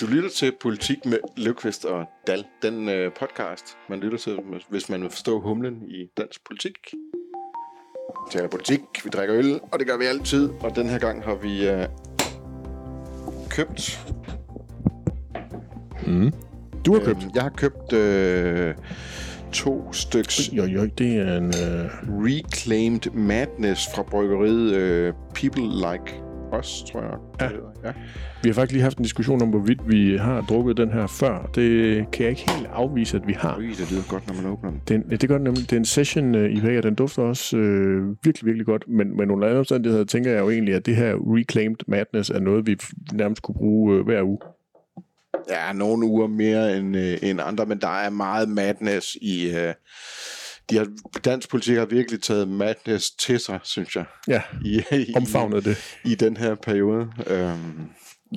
Du lytter til Politik med Løvqvist og Dal. Den øh, podcast, man lytter til, hvis man vil forstå humlen i dansk politik. Vi taler politik, vi drikker øl, og det gør vi altid. Og den her gang har vi øh, købt... Mm. Du har købt? Øh, jeg har købt øh, to styks Jo, jo, det er en... Øh, Reclaimed Madness fra bryggeriet øh, People Like Us, tror jeg. Ja. ja. vi har faktisk lige haft en diskussion om, hvorvidt vi har drukket den her før. Det kan jeg ikke helt afvise, at vi har. Det lyder godt, når man åbner den. Den, ja, det gør den nemlig. Det er en session øh, IPA, og den dufter også øh, virkelig, virkelig godt. Men, men under andre omstændigheder tænker jeg jo egentlig, at det her Reclaimed Madness er noget, vi nærmest kunne bruge øh, hver uge. Ja, nogle uger mere end, øh, end andre, men der er meget madness i... Øh, de har, dansk politik har virkelig taget madness til sig, synes jeg, Ja, i, i, omfavnet det. i den her periode. Øhm,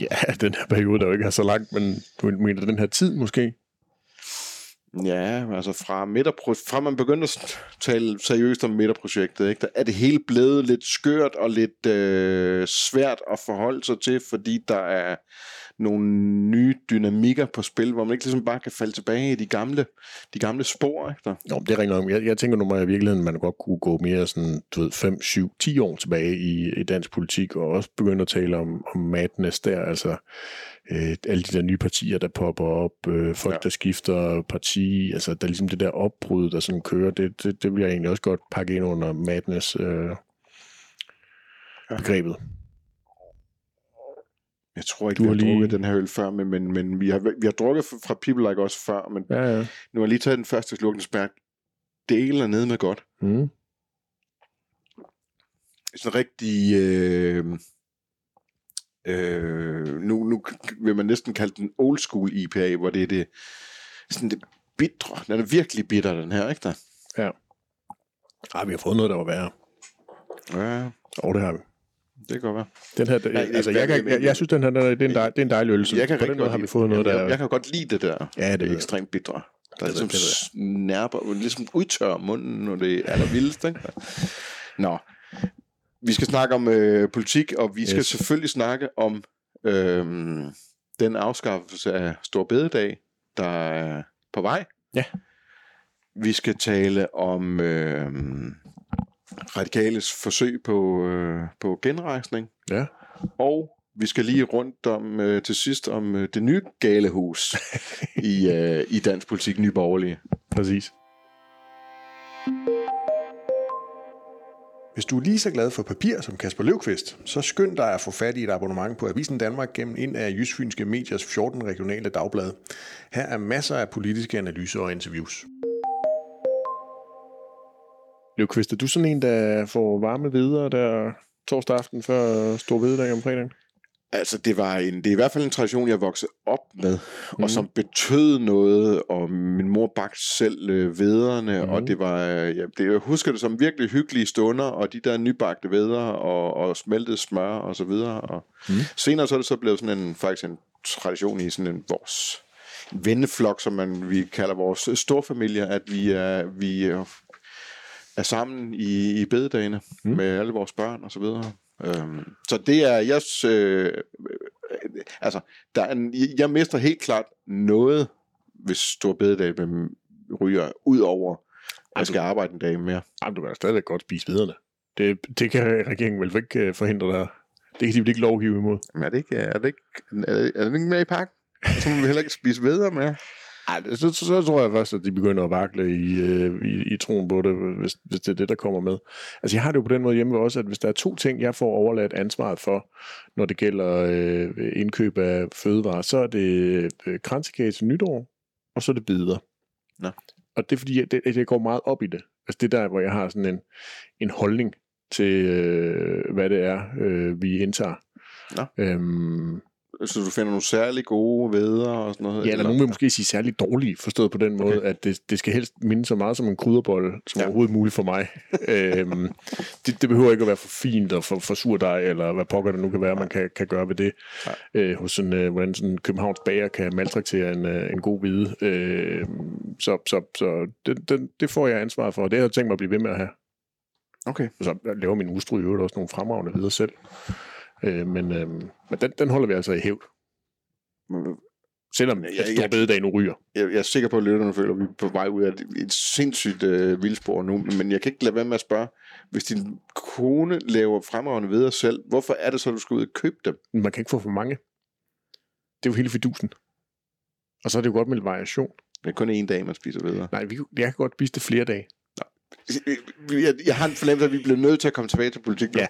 Ja, den her periode, der jo ikke er så langt, men du mener den her tid måske? ja, altså fra, midterpro- fra man begyndte at tale seriøst om midterprojektet, ikke, der er det hele blevet lidt skørt og lidt øh, svært at forholde sig til, fordi der er nogle nye dynamikker på spil, hvor man ikke ligesom bare kan falde tilbage i de gamle, de gamle spor. Ikke? Der. Jo, det er rigtig nok. Jeg, jeg tænker nu mig i virkeligheden, man godt kunne gå mere sådan, du ved, 5, 7, 10 år tilbage i, i dansk politik, og også begynde at tale om, om madness der, altså øh, alle de der nye partier, der popper op, øh, folk, Ja. der skifter parti, altså der er ligesom det der opbrud, der sådan kører, det, det, det vil jeg egentlig også godt pakke ind under madness øh, Ja. Jeg tror ikke, Du vi har lige- drukket den her øl før, men, men, men vi, har, vi har drukket fra People Like Us før, men Ja, ja. nu har jeg lige taget den første sluk, den smager delen er nede med godt. Mm. Sådan rigtig... Øh, øh, nu, nu vil man næsten kalde den old school IPA, hvor det er det, sådan det bitre. Den er virkelig bitter, den her, ikke der? Ej, vi har fået noget, der var værre. Ja, Og det har vi. Det kan godt være. Den her, der, Nej, altså, jeg, kan, jeg, jeg synes, den her, den er, det, er en dej, det er en dejlig øl. Jeg kan på den rigtig måde godt har vi lide- fået noget, der... jeg, jeg kan godt lide det der. Ja, det det er ekstremt bitre. Der er ligesom snærper, ligesom udtørrer munden, når det er allervildest. Ikke? Nå, vi skal snakke om øh, politik, og vi skal Yes. selvfølgelig snakke om øh, den afskaffelse af Stor Bededag, der er på vej. Ja. Vi skal tale om øh, radikales forsøg på, øh, på genrejsning. Ja. Og vi skal lige rundt om øh, til sidst om øh, det nye galehus i, øh, i dansk politik, Nye Borgerlige. Præcis. Hvis du er lige så glad for papir som Kasper Løvqvist, så skynd dig at få fat i et abonnement på Avisen Danmark gennem en af Jysfynske Mediers 14 regionale dagblade. Her er masser af politiske analyser og interviews. Løvqvist, er du sådan en, der får varme videre der torsdag aften før stor vededag om fredagen? Altså, det, var en, det er i hvert fald en tradition, jeg voksede op med, mm. Mhm. og som betød noget, og min mor bagte selv øh, vederne, mm. Mhm. og det var, øh, ja, det, jeg husker det som virkelig hyggelige stunder, og de der nybagte veder, og, og smeltet smør, og så videre. Og mm. Mhm. Senere så er det så blevet sådan en, faktisk en tradition i sådan en vores venneflok, som man, vi kalder vores storfamilie, at vi er, vi er, sammen i, i bededagene mm. med alle vores børn og så videre. Øhm, så det er, jeg, øh, øh, altså, der er en, jeg mister helt klart noget, hvis stor bededag med ryger, ud over, at jeg skal arbejde en dag mere. Jamen, du kan da stadig godt spise viderne. Det, det kan regeringen vel ikke øh, forhindre dig. Det kan de vel ikke lovgive imod. Men er det ikke, er det ikke, er det, er det ikke med i pakken? Så må vi heller ikke spise videre med. Ej, så, så, så tror jeg først, at de begynder at vakle i, øh, i, i troen på det, hvis, hvis det er det, der kommer med. Altså, jeg har det jo på den måde hjemme også, at hvis der er to ting, jeg får overladt ansvaret for, når det gælder øh, indkøb af fødevarer, så er det øh, kransekage til nytår, og så er det bider. Nå. Og det er fordi, jeg, det, jeg går meget op i det. Altså, det er der, hvor jeg har sådan en, en holdning til, øh, hvad det er, øh, vi indtager. Nå. Øhm, Så du finder nogle særlig gode veder og sådan noget? Ja, eller nogen vil måske sige særligt dårlige, forstået på den måde, okay. at det, det skal helst minde så meget som en krydderbolle, som Ja. overhovedet muligt for mig. øhm, det, det behøver ikke at være for fint og for, for surdej, eller hvad pokker det nu kan være, man kan, kan gøre ved det. Nej. Øh, hos sådan, øh, hvordan sådan en Københavns bager kan maltraktere en, øh, en god hvide. Øh, så så, så det, det, det får jeg ansvar for, og det har jeg tænkt mig at blive ved med at have. Okay. Så laver min hustru i øvrigt også nogle fremragende videre selv. Øh, men øh, men den, den holder vi altså i hævd. Selvom Jeg- jeg, jeg- bededag nu ryger. Jeg, jeg er sikker på, at lytterne føler, at vi er på vej ud af et, sindssygt øh, vildspor nu, men jeg kan ikke lade være med at spørge, hvis din kone laver fremragende videre selv, hvorfor er det så, at du skal ud og købe dem? Man kan ikke få for mange. Det er jo hele fidusen. Og så er det jo godt med variation. Det er kun én dag, man spiser videre. Nej, vi, jeg kan godt spise det flere dage. Jeg, jeg har en fornemmelse at vi bliver nødt til at komme tilbage til politik. nu. Ja.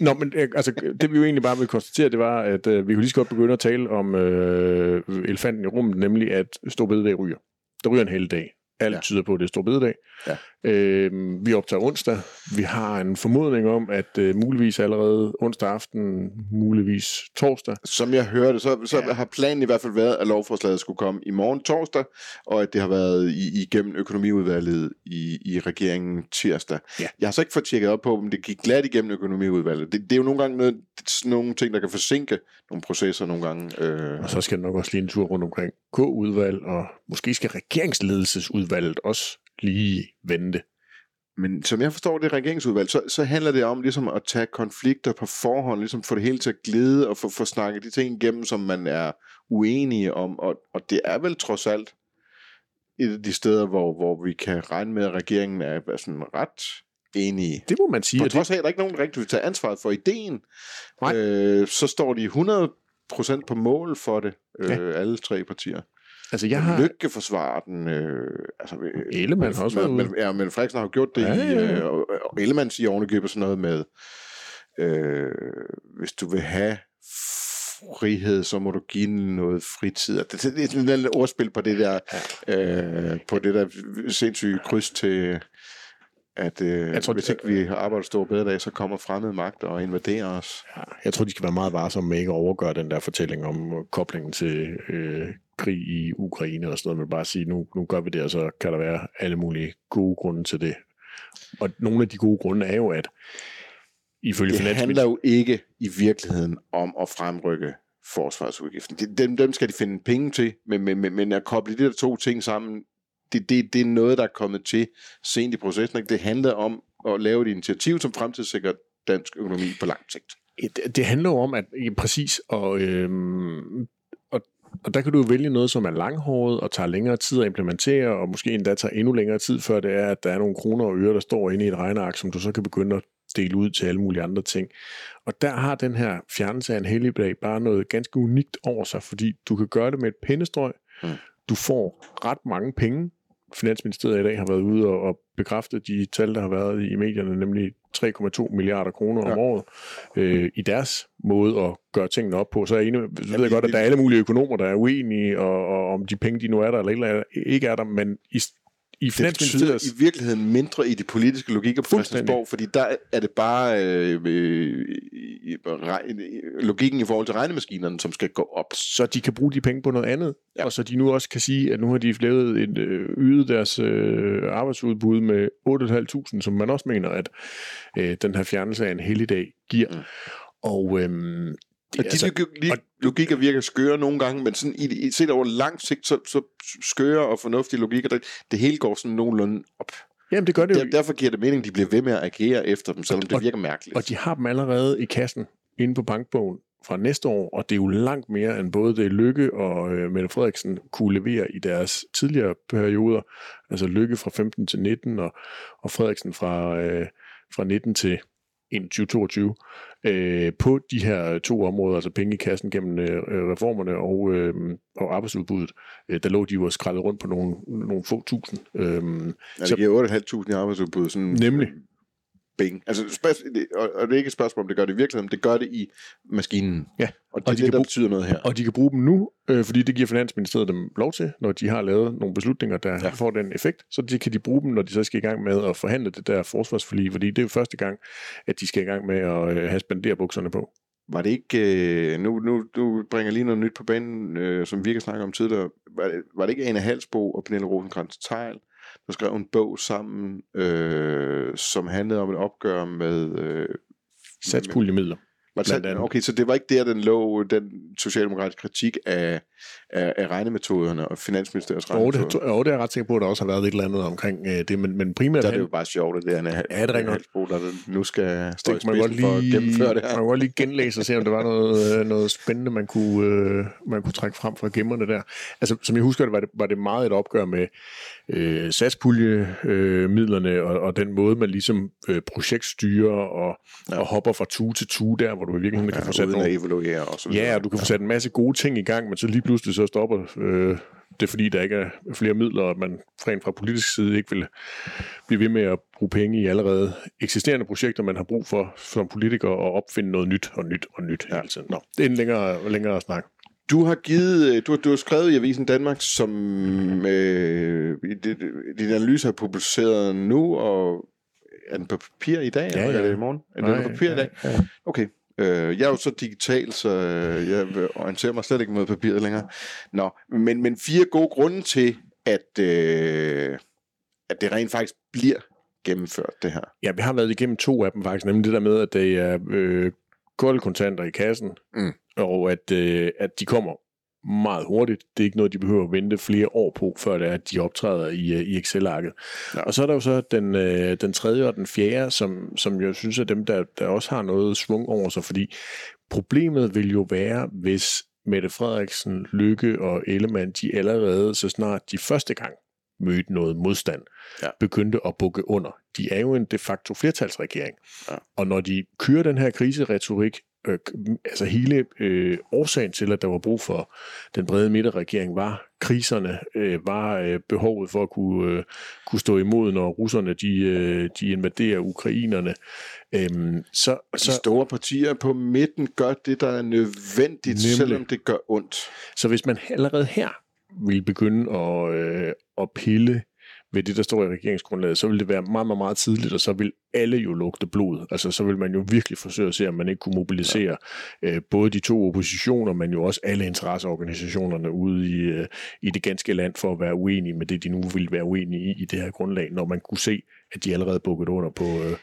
Nå, men øh, altså, det vi jo egentlig bare vil konstatere, det var, at øh, vi kunne lige så godt begynde at tale om øh, elefanten i rummet, nemlig at stor bededag ryger. Der ryger en hel dag. Alt Ja. tyder på, at det er stor bededag. Ja. Øh, vi optager onsdag. Vi har en formodning om, at øh, muligvis allerede onsdag aften, muligvis torsdag. Som jeg hørte, så, så Ja. har planen i hvert fald været, at lovforslaget skulle komme i morgen torsdag, og at det har været i, igennem økonomiudvalget i, i regeringen tirsdag. Ja. Jeg har så ikke fået tjekket op på, om det gik glat igennem økonomiudvalget. Det, det er jo nogle gange noget, sådan nogle ting, der kan forsinke nogle processer nogle gange. Øh, Og så skal der nok også lige en tur rundt omkring K-udvalg, og måske skal regeringsledelsesudvalget også lige vente. Men som jeg forstår det regeringsudvalg, så, så handler det om ligesom at tage konflikter på forhånd, ligesom få det hele til at glide og få, få snakket de ting igennem, som man er uenige om. Og, og det er vel trods alt et af de steder, hvor, hvor vi kan regne med, at regeringen er sådan ret enige. Det må man sige. På trods af, at der ikke er nogen, der rigtig vil tage ansvaret for ideen, Nej. øh, så står de 100% på mål for det, øh, Ja. alle tre partier. Altså, jeg har... Lykke forsvarer den. Øh, altså, øh, Ellemann har også været men, ude. ja, men Frederiksen har jo gjort det Ja, i, øh, og, og Ellemann siger ovenikøbet sådan noget med, øh, hvis du vil have frihed, så må du give noget fritid. Det, det, det er sådan et ordspil på det der, øh, på det der sindssyge kryds til, at øh, Jeg tror, hvis det- ikke vi har arbejdet stor bedre dag, så kommer fremmede magt og invaderer os. Ja, jeg tror, de skal være meget varsomme med ikke at overgøre den der fortælling om koblingen til øh, krig i Ukraine og sådan noget, men bare sige, nu, nu gør vi det, og så kan der være alle mulige gode grunde til det. Og nogle af de gode grunde er jo, at ifølge Det handler jo ikke i virkeligheden om at fremrykke forsvarsudgiften. Dem, dem skal de finde penge til, men, men, men, men at koble de der to ting sammen, det, det, det er noget, der er kommet til sent i processen. Ikke? Det handler om at lave et initiativ, som fremtidssikrer dansk økonomi på lang sigt. Det, det handler jo om, at ja, præcis, og, øhm, og, der kan du vælge noget, som er langhåret og tager længere tid at implementere, og måske endda tager endnu længere tid, før det er, at der er nogle kroner og øre, der står inde i et regneark, som du så kan begynde at dele ud til alle mulige andre ting. Og der har den her fjernelse af en helligdag bare noget ganske unikt over sig, fordi du kan gøre det med et pindestrøg. Mm. Du får ret mange penge. Finansministeriet i dag har været ude og, og bekræftet de tal, der har været i medierne, nemlig 3,2 milliarder kroner om Ja. året øh, i deres måde at gøre tingene op på. Så er jeg enig, så ved jeg godt, at der er alle mulige økonomer, der er uenige, og, og om de penge, de nu er der, eller er, ikke er der, men i, i Det betyder i virkeligheden mindre i de politiske logikker på. Christiansborg, fordi der er det bare øh, øh, i- logikken i forhold til regnemaskinerne, som skal gå op. så de kan bruge de penge på noget andet, Ja. og så de nu også kan sige, at nu har de lavet et, øh, ydet deres øh, arbejdsudbud med 8.500, som man også mener, at øh, den her fjernelse af en helligdag giver. Mm. Og øhm, Og det, de altså, logik, logikker virker skøre nogle gange, men sådan i, i, set over lang sigt, så, så skøre og fornuftige logikker, det, det hele går sådan nogenlunde op. jamen det gør det jo, Der, derfor giver det mening, at de bliver ved med at agere efter dem, selvom det Og- virker mærkeligt. og de har dem allerede i kassen inde på bankbogen fra næste år, og det er jo langt mere end både det Lykke og øh, Mette Frederiksen kunne levere i deres tidligere perioder. Altså Lykke fra 15 til 19, og, og Frederiksen fra, øh, fra 19 til 2022 øh, på de her to områder, altså penge i kassen gennem øh, reformerne og, øh, og arbejdsudbuddet, øh, der lå de jo og skrællet rundt på nogle, nogle få tusind. Øh, ja, det giver 8.500 i arbejdsudbud. Sådan, Nemlig. Bing. Altså, det- og, og det er ikke et spørgsmål, om det gør det i virkeligheden, det gør det i maskinen. Ja, Og det er de det, kan der bruge- betyder noget her. Og de kan bruge dem nu, øh, fordi det giver Finansministeriet dem lov til, når de har lavet nogle beslutninger, der Ja. får den effekt. Så de, kan de bruge dem, når de så skal i gang med at forhandle det der forsvarsforlig, fordi det er jo første gang, at de skal i gang med at øh, have spenderbukserne på. Var det ikke, øh, nu, nu, nu bringer lige noget nyt på banen, øh, som vi kan snakke om tidligere. Var det, var det ikke Ane Halsbo og Pernille rosenkrantz teil der skrev en bog sammen, øh, som handlede om et opgør med... Øh, Satspuljemidler. Var det okay, så det var ikke der, den lå, den socialdemokratiske kritik af, af, af regnemetoderne og Finansministeriets Jo, regnemetoder. det, jo, det er jeg ret sikker på, at der også har været et eller andet omkring øh, det, men, men primært... Der er det jo bare sjovt, at det er en Ja, det er. Halsbro, der nu skal stå i man spidsen for at lige, gennemføre det man her. kan godt lige genlæse og se, om der var noget, øh, noget spændende, man kunne, øh, man kunne trække frem fra gemmerne der. Altså, som jeg husker det, var det, var det meget et opgør med øh, satspulje-midlerne øh, midlerne og, og den måde, man ligesom øh, projektstyrer og, ja. og hopper fra tue til tue der, hvor du i virkeligheden kan få sat nogle at evaluere og så Ja, og du kan få sat en masse gode ting i gang, men så lige pludselig så stopper øh, det, fordi der ikke er flere midler, og at man rent fra politisk side ikke vil blive ved med at bruge penge i allerede eksisterende projekter, man har brug for som politiker at opfinde noget nyt og nyt og nyt ja. hele tiden. Nå, det er en længere, længere snak. Du har givet, øh, du, har- du har skrevet i Avisen Danmark, som øh, din analyse er publiceret nu, og er den på papir i dag, Ja, eller ja. er det i morgen? Er den på papir i dag? Ja, ja. Okay. Øh, jeg er jo så digital, så øh, jeg vil orientere mig slet ikke mod papiret længere. Nå, men, men fire gode grunde til, at, øh, at det rent faktisk bliver gennemført, det her. Ja, vi har været igennem to af dem faktisk, nemlig det der med, at det er øh, kolde kontanter i kassen, Mm. og at, øh, at de kommer meget hurtigt. Det er ikke noget, de behøver at vente flere år på, før det er, at de optræder i, øh, i Excel-arket. Ja. Og så er der jo så den, øh, den tredje og den fjerde, som, som jeg synes er dem, der, der også har noget svung over sig, fordi problemet vil jo være, hvis Mette Frederiksen, Lykke og Ellemann, de allerede så snart de første gang mødte noget modstand, Ja. begyndte at bukke under. De er jo en de facto flertalsregering. Ja. Og når de kører den her kriseretorik, øh, altså hele øh, årsagen til, at der var brug for den brede midterregering, var kriserne, øh, var øh, behovet for at kunne, øh, kunne stå imod, når russerne de, øh, de invaderer ukrainerne. Øhm, så, Og de så, store partier på midten gør det, der er nødvendigt, Nemlig. selvom det gør ondt. Så hvis man allerede her vil begynde at, øh, at pille ved det, der står i regeringsgrundlaget, så vil det være meget, meget, meget tidligt, og så vil alle jo lugte blod. Altså, så vil man jo virkelig forsøge at se, om man ikke kunne mobilisere ja. øh, både de to oppositioner, men jo også alle interesseorganisationerne ude i, øh, i det ganske land for at være uenige med det, de nu vil være uenige i, i det her grundlag, når man kunne se, at de allerede bukket under på, øh,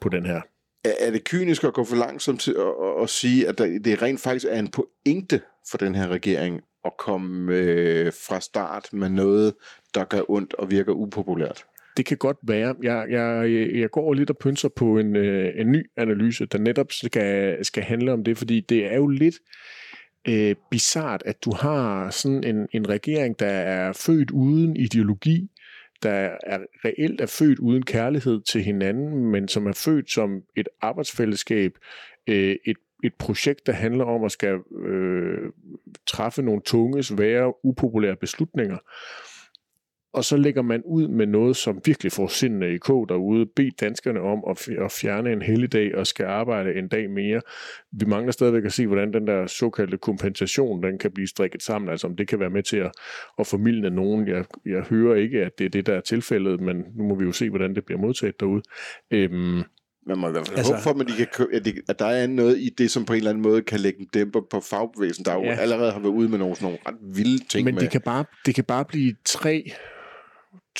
på den her. Er, det kynisk at gå for langsomt til at, at, at sige, at der, det rent faktisk er en pointe for den her regering at komme øh, fra start med noget, der gør ondt og virker upopulært? Det kan godt være. Jeg, jeg, jeg går lidt og pynser på en, øh, en ny analyse, der netop skal, skal handle om det, fordi det er jo lidt øh, bizart, at du har sådan en, en regering, der er født uden ideologi, der er reelt er født uden kærlighed til hinanden, men som er født som et arbejdsfællesskab, øh, et, et projekt, der handler om at skal øh, træffe nogle tunge, svære, upopulære beslutninger. Og så lægger man ud med noget, som virkelig får sindene i kog derude. Bed danskerne om at, fjerne en helligdag og skal arbejde en dag mere. Vi mangler stadigvæk at se, hvordan den der såkaldte kompensation, den kan blive strikket sammen. Altså om det kan være med til at, at formidle nogen. Jeg, jeg hører ikke, at det er det, der er tilfældet, men nu må vi jo se, hvordan det bliver modtaget derude. Øhm, Man må i hvert fald Altså- håbe for, at, de kan, kø- at, de, at der er noget i det, som på en eller anden måde kan lægge en dæmper på fagbevægelsen, der jo Ja. allerede har været ude med nogle, sådan nogle ret vilde ting Men med. det kan, bare, det kan bare blive tre,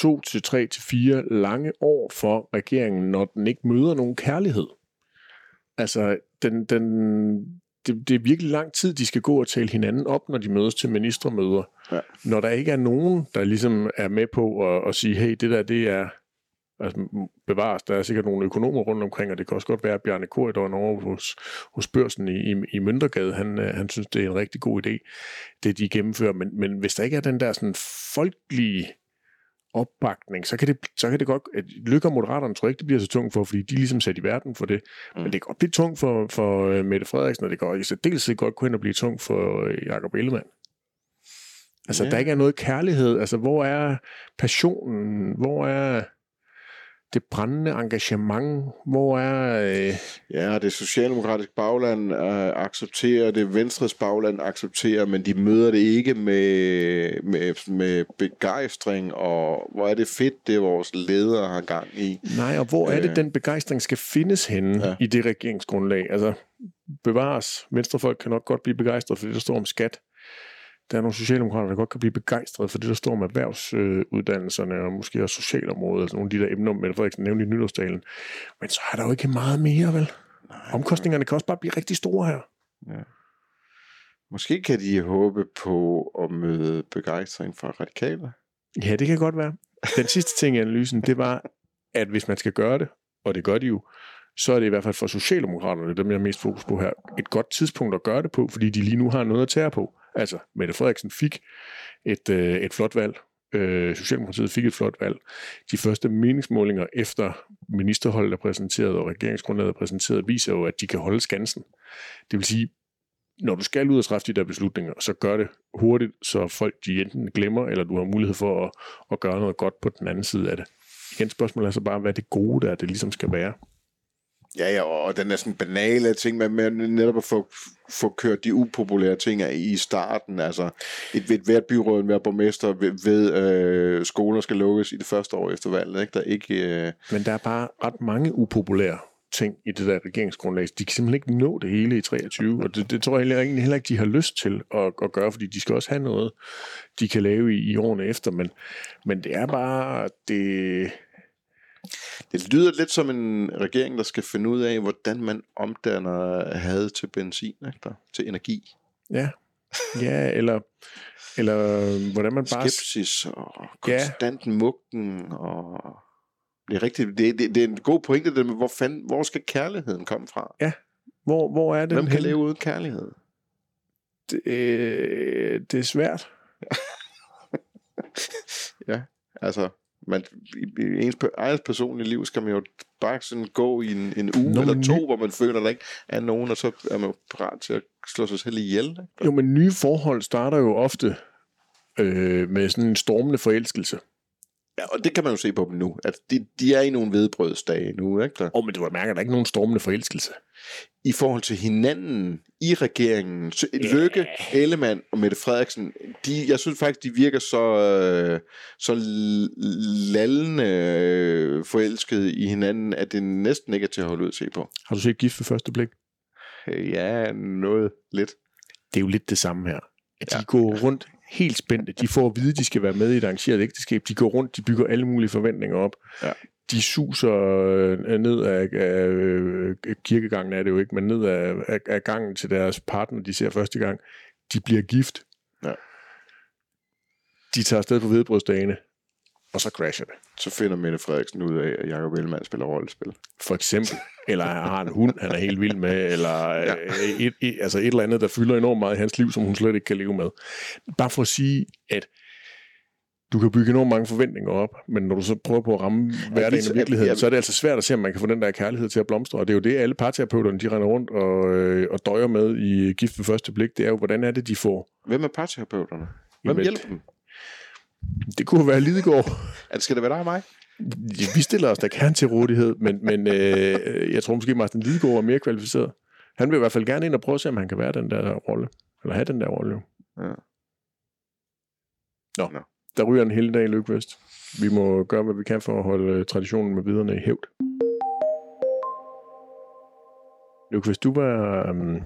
to til tre til fire lange år for regeringen, når den ikke møder nogen kærlighed. Altså, den, den, det, det er virkelig lang tid, de skal gå og tale hinanden op, når de mødes til ministermøder. Ja. Når der ikke er nogen, der ligesom er med på at, at sige, hey, det der, det er altså, bevares. Der er sikkert nogle økonomer rundt omkring, og det kan også godt være, at Bjarne Korydon over hos, hos børsen i, i, i Møntergade, han, øh, han synes, det er en rigtig god idé, det de gennemfører. Men, men hvis der ikke er den der sådan folkelige opbakning, så kan det, så kan det godt... At Lykke og Moderaterne tror jeg ikke, det bliver så tungt for, fordi de er ligesom sat i verden for det. Mm. Men det kan godt blive tungt for, for øh, Mette Frederiksen, og det kan også særdeleshed godt og blive tungt for øh, Jacob Ellemann. Altså, Ja. der ikke er noget kærlighed. Altså, hvor er passionen? Hvor er det brændende engagement? Hvor er... Øh, Ja, det socialdemokratiske bagland øh, accepterer det, Venstres bagland accepterer, men de møder det ikke med, med, med begejstring, og hvor er det fedt, det vores ledere har gang i. nej, og hvor er Øh. det, den begejstring skal findes henne Ja. i det regeringsgrundlag? Altså, bevares. Venstrefolk kan nok godt blive begejstret for det, står om skat. Der er nogle socialdemokrater, der godt kan blive begejstret for det, der står om erhvervsuddannelserne og måske også socialområdet, altså nogle af de der emner, Mette Frederiksen nævnte i nytårstalen. Men så er der jo ikke meget mere, vel? Omkostningerne kan også bare blive rigtig store her. Måske kan de håbe på at møde begejstring fra radikale. Ja, det kan godt være. Den sidste ting i analysen, det var, at hvis man skal gøre det, og det gør de jo, så er det i hvert fald for Socialdemokraterne, dem jeg har mest fokus på her, et godt tidspunkt at gøre det på, fordi de lige nu har noget at tage på. Altså, Mette Frederiksen fik et, øh, et flot valg. Øh, Socialdemokratiet fik et flot valg. De første meningsmålinger efter ministerholdet er præsenteret og regeringsgrundlaget er præsenteret, viser jo, at de kan holde skansen. Det vil sige, når du skal ud og træffe de der beslutninger, så gør det hurtigt, så folk de enten glemmer, eller du har mulighed for at, at gøre noget godt på den anden side af det. Igen spørgsmålet er så bare, hvad det gode der det ligesom skal være. Ja, ja, og den er sådan banale ting med, med netop at få, få kørt de upopulære ting i starten. Altså, et, et hvert byråd, hver borgmester ved, ved øh, skoler skal lukkes i det første år efter valget. Ikke? Der ikke... Øh... Men der er bare ret mange upopulære ting i det der regeringsgrundlag. De kan simpelthen ikke nå det hele i 23, og det, det tror jeg heller, heller ikke, de har lyst til at, at gøre, fordi de skal også have noget, de kan lave i, i årene efter, men, men det er bare, det, det lyder lidt som en regering, der skal finde ud af, hvordan man omdanner had til benzin, ikke? Der, til energi. ja, ja, eller, eller hvordan man bare... Skepsis og konstant ja. muggen og... Det er rigtigt. Det, det, det er en god pointe, det med, hvor, fanden, hvor skal kærligheden komme fra? Hvor, hvor er det? Hvem kan leve uden kærlighed? Det, øh, det er svært. Ja, altså, man, i, i ens eget personlige liv skal man jo bare sådan gå i en, en uge Nå, eller to, ny- hvor man føler, der ikke er nogen, og så er man parat til at slå sig selv ihjel. Ikke? Jo, men nye forhold starter jo ofte øh, med sådan en stormende forelskelse. Ja, og det kan man jo se på dem nu, at de, de er i nogle vedbrødsdage nu, ikke? Der. Åh, oh, men du har mærket, at der er ikke nogen stormende forelskelse. I forhold til hinanden i regeringen, så Ja. Lykke, Ellemann og Mette Frederiksen, de, jeg synes faktisk, de virker så, øh, så lallende øh, forelskede i hinanden, at det næsten ikke er til at holde ud at se på. Har du set gift ved første blik? Øh, Ja, noget lidt. Det er jo lidt det samme her. At de ja. går rundt helt spændte. De får at vide, at de skal være med i et arrangeret ægteskab. De går rundt, de bygger alle mulige forventninger op. Ja. De suser øh, ned af, af øh, kirkegangen, er det jo ikke, men ned af, af, af gangen til deres partner, de ser første gang. De bliver gift. Ja. De tager afsted på vedbrødsdagene, og så crasher det. Så finder Mette Frederiksen ud af, at Jacob Ellemann spiller rollespil. for eksempel. Eller har en hund, han er helt vild med, eller Ja. ja. et, et, altså et eller andet, der fylder enormt meget i hans liv, som hun slet ikke kan leve med. Bare for at sige, at du kan bygge enormt mange forventninger op, men når du så prøver på at ramme hverdagen og virkeligheden, så er det altså svært at se, om man kan få den der kærlighed til at blomstre. Og det er jo det, alle parterapeuterne, de render rundt og, øh, og døjer med i gift ved første blik. Det er jo, hvordan er det, de får... Hvem er parterapeuterne? Hvem hjælper dem? Det kunne være Lidegaard. Er det, skal det være dig og mig? Vi stiller os da gerne til rådighed, men, men øh, jeg tror måske, Martin Lidegaard er mere kvalificeret. Han vil i hvert fald gerne ind og prøve at se, om han kan være den der rolle. Eller have den der rolle. Ja. Nå, Nå. der ryger en hele dag i Lykvest. Vi må gøre, hvad vi kan for at holde øh, traditionen med viderne i hævd. Lykvest, du var, um,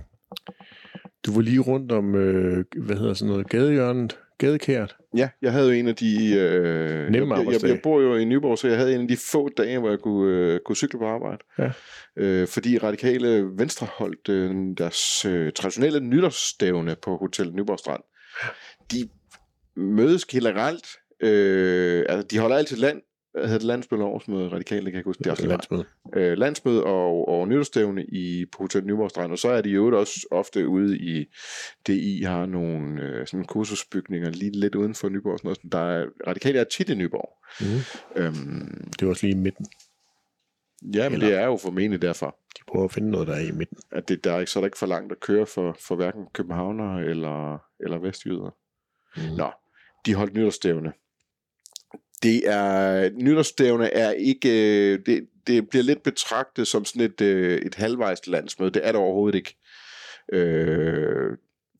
du var lige rundt om, øh, hvad hedder sådan noget, gadehjørnet, gadekært. Ja, jeg havde jo en af de... Øh, Nemme jeg, jeg, jeg, bor jo i Nyborg, så jeg havde en af de få dage, hvor jeg kunne, øh, kunne cykle på arbejde. Ja. Øh, fordi radikale Venstre holdt øh, deres øh, traditionelle nytårsstævne på Hotel Nyborg Strand. De mødes generelt... Øh, altså, de holder altid land, hvad hedder det landsmøde årsmøde, radikale, det kan jeg ikke huske. Det er også landsmøde. øh, landsmøde og, og nytårsstævne i, på Hotel Nyborg Strand, og så er de jo også ofte ude i DI, har nogle øh, sådan kursusbygninger lige lidt uden for Nyborg. Sådan noget. Der er, radikale er tit i Nyborg. Mm. Øhm, Det var også lige i midten. ja, men Eller- det er jo formentlig derfor, De prøver at finde noget, der er i midten. at det, der er ikke, så er der ikke for langt at køre for, for hverken københavnere eller, eller vestjyder. Mm. Nå, de holdt nytårsstævne. Det er, nytårsstævne er ikke, øh, det, det bliver lidt betragtet som sådan et, øh, et halvvejs landsmøde. Det er det overhovedet ikke. Øh,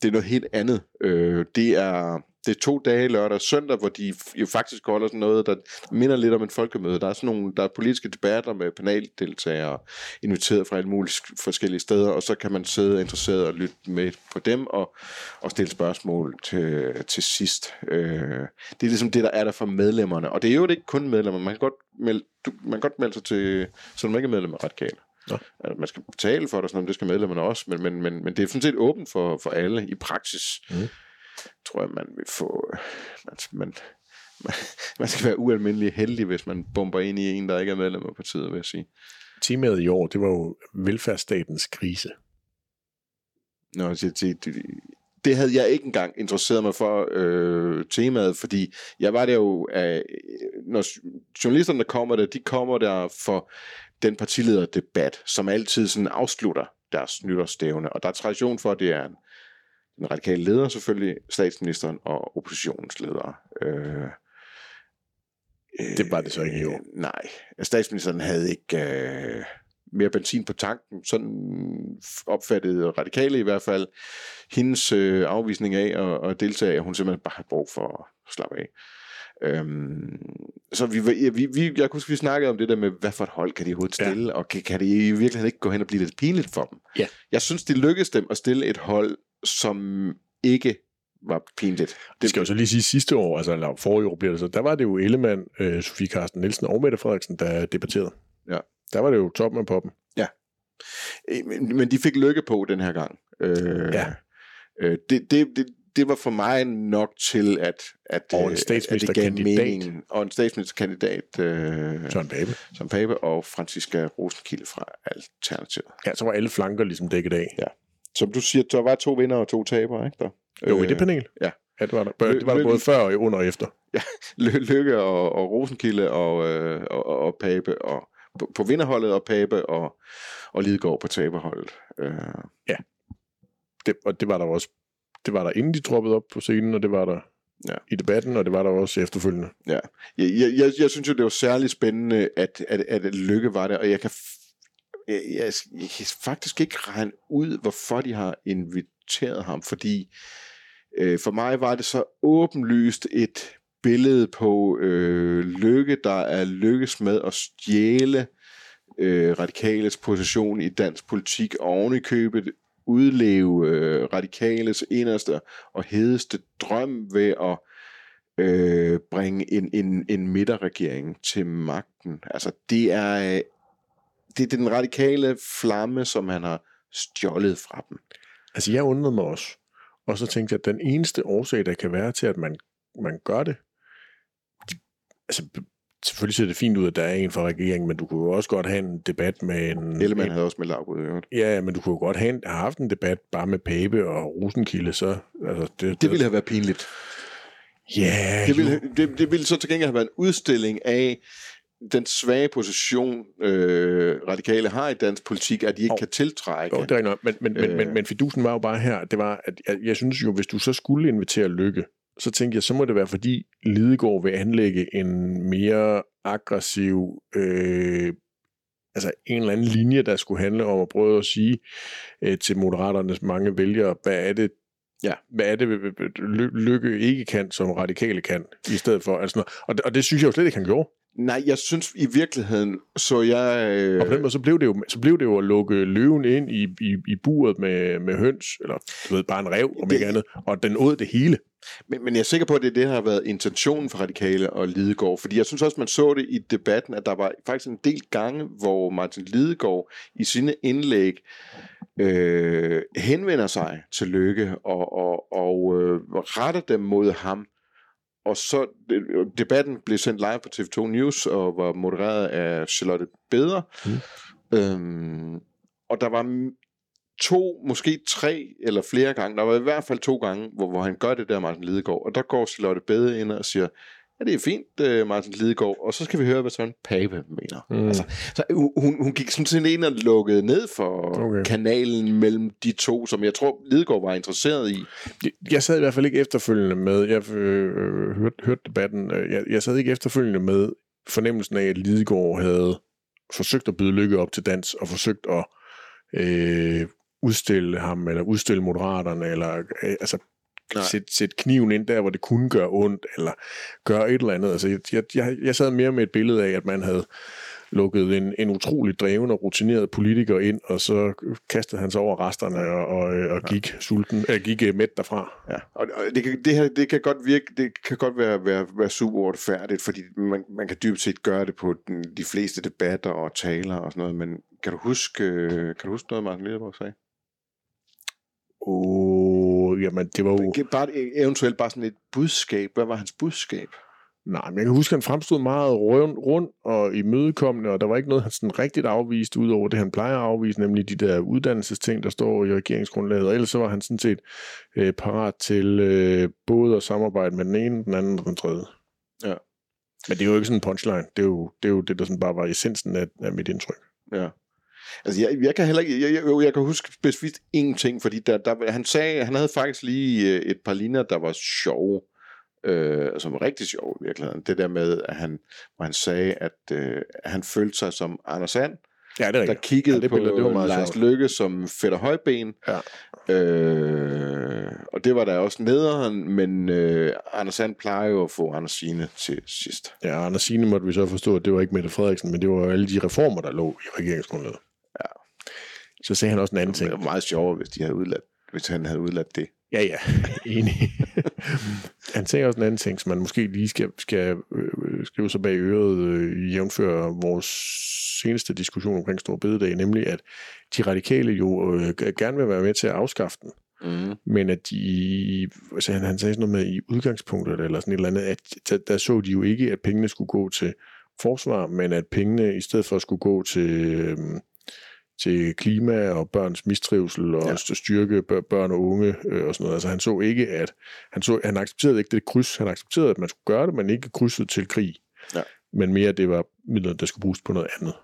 det er noget helt andet. Øh, det er det er to dage, lørdag og søndag, hvor de jo faktisk holder sådan noget, der minder lidt om et folkemøde. Der er sådan nogle, der er politiske debatter med paneldeltagere, inviteret fra alle mulige sk- forskellige steder, og så kan man sidde interesseret og lytte med på dem og, og stille spørgsmål til, til sidst. Øh, det er ligesom det, der er der for medlemmerne. Og det er jo ikke kun medlemmer. Man kan godt melde, du, man kan godt melde sig til, så man ikke er medlem af radikale. Altså, man skal betale for det, og sådan noget, det skal medlemmerne også, men, men, men, men det er sådan set åbent for, for alle i praksis. Mm. Tror jeg, man vil få... Man, man, man skal være ualmindelig heldig, hvis man bomber ind i en, der ikke er medlem af partiet, vil jeg sige. Temaet i år, det var jo velfærdsstatens krise. Nå, det, det, det, det havde jeg ikke engang interesseret mig for øh, temaet, fordi jeg var der jo, øh, når journalisterne der kommer der, de kommer der for den partilederdebat, som altid sådan afslutter deres nytårsstævne, og der er tradition for, at det er den radikale leder selvfølgelig, statsministeren og oppositionens leder. Øh, Det var det så ikke i år. Øh, nej, statsministeren havde ikke øh, mere benzin på tanken. Sådan opfattede radikale i hvert fald hendes øh, afvisning af at, at deltage, hun simpelthen bare har brug for at slappe af. Øhm, så vi, vi, vi, jeg kunne huske, vi snakkede om det der med, hvad for et hold kan de overhovedet stille, ja. og kan, kan det i virkeligheden ikke gå hen og blive lidt pinligt for dem? Ja. Jeg synes, det lykkedes dem at stille et hold, som ikke var pinligt. Det skal jo så lige sige sidste år, altså eller forrige år bliver det så, der var det jo Ellemann, øh, Sofie Carsten Nielsen og Mette Frederiksen, der debatterede. Ja. Der var det jo toppen af poppen. Øh, Men, men de fik lykke på den her gang. Øh, Ja. øh, det, det, det, det var for mig nok til, at, at, Og en øh, statsministerkandidat. at det gav mening. Og en statsministerkandidat, øh, Søren Pape. som Pape, og Franziska Rosenkilde fra Alternativet. Ja, så var alle flanker ligesom dækket af. Ja. Som du siger, der var to vinder og to tabere, ikke der? Jo, i det panel. ja. ja det var der. Det var der både før, og under og efter. Ly- Lykke og, og Rosenkilde og, øh, og, og, og Pape og på, på vinderholdet og Pape og, og Lidegaard på taberholdet. Øh, Det, og det var der også. Det var der inden de droppede op på scenen, og det var der Ja. i debatten, og det var der også efterfølgende. Ja, jeg, jeg, jeg, jeg synes jo, det var særligt spændende, at, at, at Lykke var der, og jeg kan, jeg, jeg, jeg kan faktisk ikke regne ud, hvorfor de har inviteret ham, fordi øh, for mig var det så åbenlyst et billede på øh, Lykke, der er lykkes med at stjæle øh, radikales position i dansk politik, og oven i købet udleve øh, radikales inderste og hedeste drøm ved at øh, bringe en, en, en midterregering til magten. Altså, det er, øh, det er den radikale flamme, som han har stjålet fra dem. Altså, jeg undrede mig også. Og så tænkte jeg, at den eneste årsag, der kan være til, at man, man gør det, de, altså, selvfølgelig ser det fint ud, at der er en fra regeringen, men du kunne jo også godt have en debat med en... Ellemann en havde også meldt afbud øvrigt. Ja, men du kunne jo godt have, en, have haft en debat bare med Pape og Rosenkilde, så... Altså, det, Det ville have været pinligt. Ja, Det jo. ville, det, det ville så til gengæld have været en udstilling af den svage position, øh, radikale har i dansk politik, at de ikke Jo. kan tiltrække. Jo, det er ikke noget. Men, men, men, Øh. men, men fidusen var jo bare her, det var, at jeg, jeg synes jo, hvis du så skulle invitere Lykke, så tænkte jeg, så må det være, fordi Lidegaard vil anlægge en mere aggressiv, øh, altså en eller anden linje, der skulle handle om at prøve at sige øh, til moderaternes mange vælgere, hvad er det, Ja. hvad er det, Ly- Lykke ikke kan, som radikale kan, i stedet for. Altså, og, det, og det synes jeg jo slet ikke, han gjorde. Nej, jeg synes i virkeligheden, så jeg... Øh, Og på den måde, så blev det jo, så blev det jo at lukke løven ind i, i, i buret med, med høns, eller du ved, bare en rev, om Det- ikke andet, og den åd det hele. Men, men jeg er sikker på, at det, det har været intentionen for Radikale og Lidegaard. Fordi jeg synes også, man så det i debatten, at der var faktisk en del gange, hvor Martin Lidegaard i sine indlæg øh, henvender sig til Lykke og, og, og øh, retter dem mod ham. Og så øh, debatten blev sendt live på TV2 News og var modereret af Charlotte Beder. Mm. Øhm, og der var to, måske tre eller flere gange, der var i hvert fald to gange, hvor, hvor han gør det der Martin Lidegaard, og der går Charlotte Bede ind og siger, ja, det er fint, øh, Martin Lidegaard, og så skal vi høre, hvad Søren Pape mener. Mm. Altså, så hun, hun- hun gik sådan set ind og lukkede ned for Okay. kanalen mellem de to, som jeg tror, Lidegaard var interesseret i. Jeg sad i hvert fald ikke efterfølgende med, jeg øh, hørte, hørte debatten, øh, jeg, jeg sad ikke efterfølgende med fornemmelsen af, at Lidegaard havde forsøgt at byde lykke op til dans, og forsøgt at øh, udstille ham, eller udstille moderaterne, eller øh, altså Nej. sætte, sætte kniven ind der, hvor det kunne gøre ondt, eller gøre et eller andet. Altså, jeg, jeg, jeg, sad mere med et billede af, at man havde lukkede en, en utrolig dreven og rutineret politiker ind, og så kastede han sig over resterne og, og, og gik ja. sulten, øh, gik øh, mæt derfra. Ja, og, det, kan, det her det kan godt virke, det kan godt være, være, være super uretfærdigt, fordi man, man kan dybt set gøre det på den, de fleste debatter og taler og sådan noget, men kan du huske, øh, kan du huske noget, Martin Lideborg sagde? Oh, jamen, det var jo... Bare, eventuelt bare sådan et budskab. Hvad var hans budskab? Nej, men jeg kan huske, at han fremstod meget rund, rund og imødekommende, og der var ikke noget, han sådan rigtigt afviste, udover det, han plejer at afvise, nemlig de der uddannelsesting, der står i regeringsgrundlaget. Og ellers så var han sådan set øh, parat til øh, både at samarbejde med den ene, den anden og den tredje. Ja. Men det er jo ikke sådan en punchline. Det er jo det, er jo det der sådan bare var essensen af, af mit indtryk. Ja. Altså, jeg, jeg kan heller ikke, jeg, jeg, jeg kan huske specifikt én ting, fordi der, der, han sagde, han havde faktisk lige øh, et par linjer, der var sjove, øh, som var rigtig sjove i virkeligheden. Det der med, at han, hvor han sagde, at øh, han følte sig som Anders Sand, Ja, det er der kiggede ja, det på billede, det var meget Lars sjovt. Lykke som Fætter Højben. Ja. Øh, og det var der også nederen, men øh, Anders Sand plejer jo at få Anders Signe til sidst. Ja, Anders Signe måtte vi så forstå, at det var ikke Mette Frederiksen, men det var alle de reformer, der lå i regeringsgrundlaget. Så sagde han også en anden ting. Det var meget sjovere, hvis, de havde udladt, hvis han havde udladt det. Ja, ja, enig. han sagde også en anden ting, som man måske lige skal, skal øh, skrive sig bag øret øh, jævnfør vores seneste diskussion omkring Stor Bededag, nemlig at de radikale jo øh, gerne vil være med til at afskaffe den, Mm. men at de, altså han, han sagde sådan noget med i udgangspunktet eller sådan et eller andet, at der, der så de jo ikke, at pengene skulle gå til forsvar, men at pengene i stedet for skulle gå til, øh, til klima og børns mistrivsel og Ja. ja. styrke bør- børn og unge øh, og sådan noget. Altså han så ikke, at han, så, han accepterede ikke det kryds. Han accepterede, at man skulle gøre det, men ikke krydset til krig. Ja. Men mere, at det var midler, der skulle bruges på noget andet.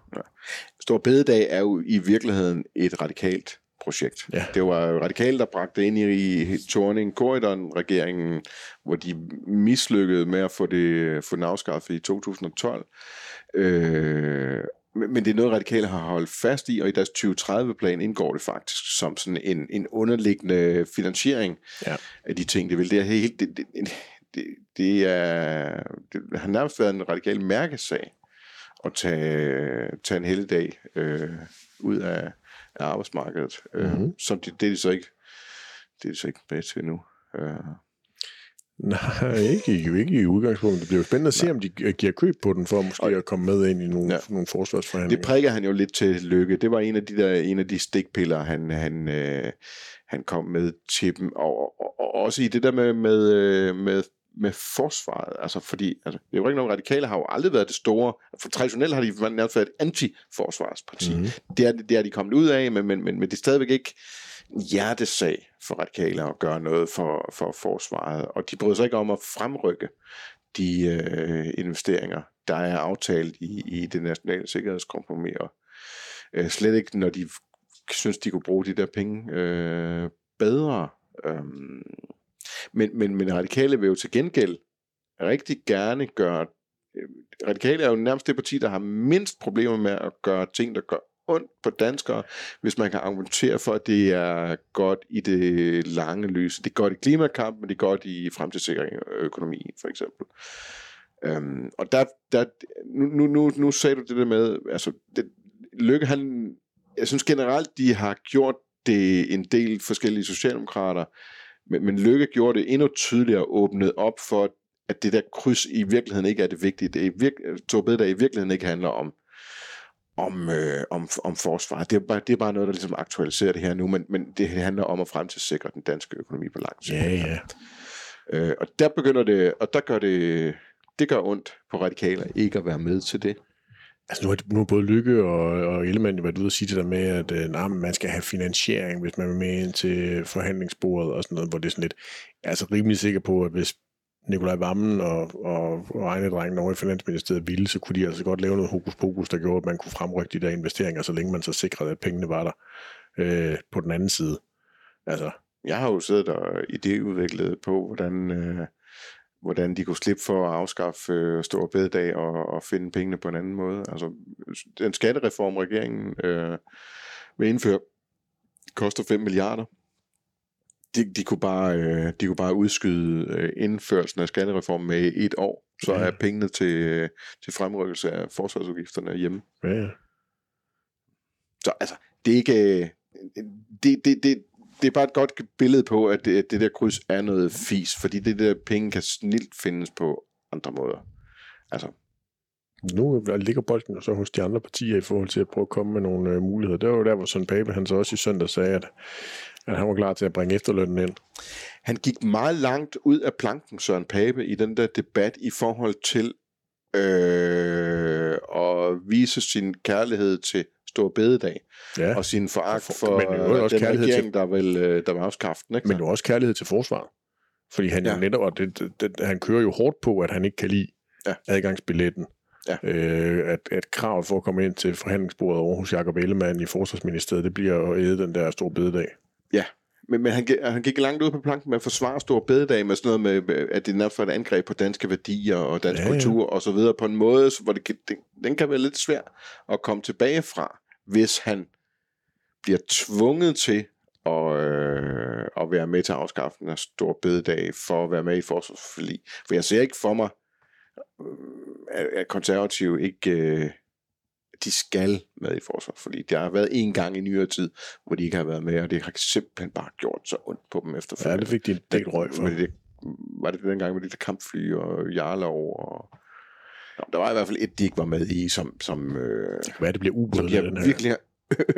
Stor Bededag er jo i virkeligheden et radikalt projekt. Ja. Det var jo radikale, der bragte det ind i Torning Corridon regeringen hvor de mislykkede med at få, det, få den afskaffet i 2012. Øh, men det er noget, radikale har holdt fast i, og i deres 2030-plan indgår det faktisk som sådan en, en underliggende finansiering Ja. af de ting, det vil. Det er helt... Det, det, det, det, er, det har nærmest været en radikal mærkesag at tage, tage en hel dag øh, ud af, af arbejdsmarkedet. Mm-hmm. Øh, Mhm. som de, det er de så ikke det er de så ikke med til nu. Øh, Nej, ikke, jo ikke i udgangspunktet. Det bliver jo spændende at se, Nej. om de giver køb på den, for måske Og- at komme med ind i nogle, Ja. nogle forsvarsforhandlinger. Det prikker han jo lidt til lykke. Det var en af de der en af de stikpiller, han, han, øh, han kom med til dem. Og, og, og også i det der med, med, øh, med, med forsvaret. Altså fordi, altså, det er jo ikke nogen radikale har jo aldrig været det store. For traditionelt har de nærmest været et anti-forsvarsparti. Mhm. Mm-hmm. Det, er, det er de kommet ud af, men, men, men, men det er stadigvæk ikke hjertesag for radikale at gøre noget for, for forsvaret. Og de bryder sig ikke om at fremrykke de øh, investeringer, der er aftalt i, i det nationale sikkerhedskompromis. Og, øh, slet ikke, når de synes, de kunne bruge de der penge øh, bedre. Øhm, men, men, men radikale vil jo til gengæld rigtig gerne gøre... Øh, radikale er jo nærmest det parti, der har mindst problemer med at gøre ting, der gør ondt på danskere, hvis man kan argumentere for, at det er godt i det lange lys. Det er godt i klimakampen, men det er godt i fremtidssikring og økonomi, for eksempel. Øhm, og der, der nu, nu, nu, nu sagde du det der med, altså, det, Lykke, han, jeg synes generelt, de har gjort det en del forskellige socialdemokrater, men, men Lykke gjorde det endnu tydeligere åbnet op for, at det der kryds i virkeligheden ikke er det vigtige. Det er i virke, Torbededag i virkeligheden ikke handler om, om, øh, om, om forsvar. Det er, bare, det er bare noget, der ligesom aktualiserer det her nu, men, men det handler om at fremtidssikre den danske økonomi på lang sigt. Ja, ja. Øh, og der begynder det, og der gør det, det gør ondt på radikaler ikke at være med til det. Altså nu har, nu har både Lykke og, og Ellemann været ude og sige det der med, at øh, nej, man skal have finansiering, hvis man vil med ind til forhandlingsbordet og sådan noget, hvor det er sådan lidt, jeg er altså rimelig sikker på, at hvis Nikolaj Vammen og, og, og egnedrengen over i Finansministeriet ville, så kunne de altså godt lave noget hokus pokus, der gjorde, at man kunne fremrykke de der investeringer, så længe man så sikrede, at pengene var der øh, på den anden side. Altså, Jeg har jo siddet og idéudviklet på, hvordan, øh, hvordan de kunne slippe for at afskaffe øh, stor bededag og, og finde pengene på en anden måde. Altså, den skattereform, regeringen øh, vil indføre, koster 5 milliarder. De, de, kunne bare, øh, de kunne bare udskyde øh, indførelsen af skattereformen med et år. så Ja. er pengene til, øh, til fremrykkelse af forsvarsudgifterne hjemme. Ja, ja. Så altså, det er ikke... Det, det, det, det er bare et godt billede på, at det, det der kryds er noget fis, fordi det der penge kan snilt findes på andre måder. Altså, Nu ligger bolden jo så hos de andre partier i forhold til at prøve at komme med nogle øh, muligheder. Det var jo der, hvor Søren Pape han så også i søndag sagde, at, at han var klar til at bringe efterlønnen ind. han gik meget langt ud af planken, Søren Pape, i den der debat i forhold til øh, at vise sin kærlighed til Stor Bededag, Ja, og sin foragt For- for, men jo også den kærlighed regering, der vil, øh, der vil afskaffe den. Ikke? men jo også kærlighed til forsvaret. Fordi han. Ja. jo netop, og det, det, det, han kører jo hårdt på, at han ikke kan lide Ja. adgangsbilletten. Ja. Øh, at, at kravet for at komme ind til forhandlingsbordet over hos Jacob Ellemann i Forsvarsministeriet, det bliver at æde den der store bededag. Men, men han, gik- han gik langt ud på planken med at forsvare Stor Bededag med sådan noget med, at det er for et angreb på danske værdier og dansk Ja, ja, ja. kultur og så videre på en måde, hvor det, kan- den, kan være lidt svær at komme tilbage fra, hvis han bliver tvunget til at, øh, at være med til afskaffelsen af Stor Bededag for at være med i forsvarsforlig. For jeg ser ikke for mig, at, at konservative ikke... Øh, de skal med i forsvar, fordi der har været en gang i nyere tid, hvor de ikke har været med, og det har simpelthen bare gjort så ondt på dem Ja, efterfølgende. det fik de en del røg for. Var det, var det dengang med de der kampfly og Jarlov og... Nå, der var i hvert fald et, de ikke var med i, som, som, øh, Hvad er det bliver som ubåd de af den har her? virkelig har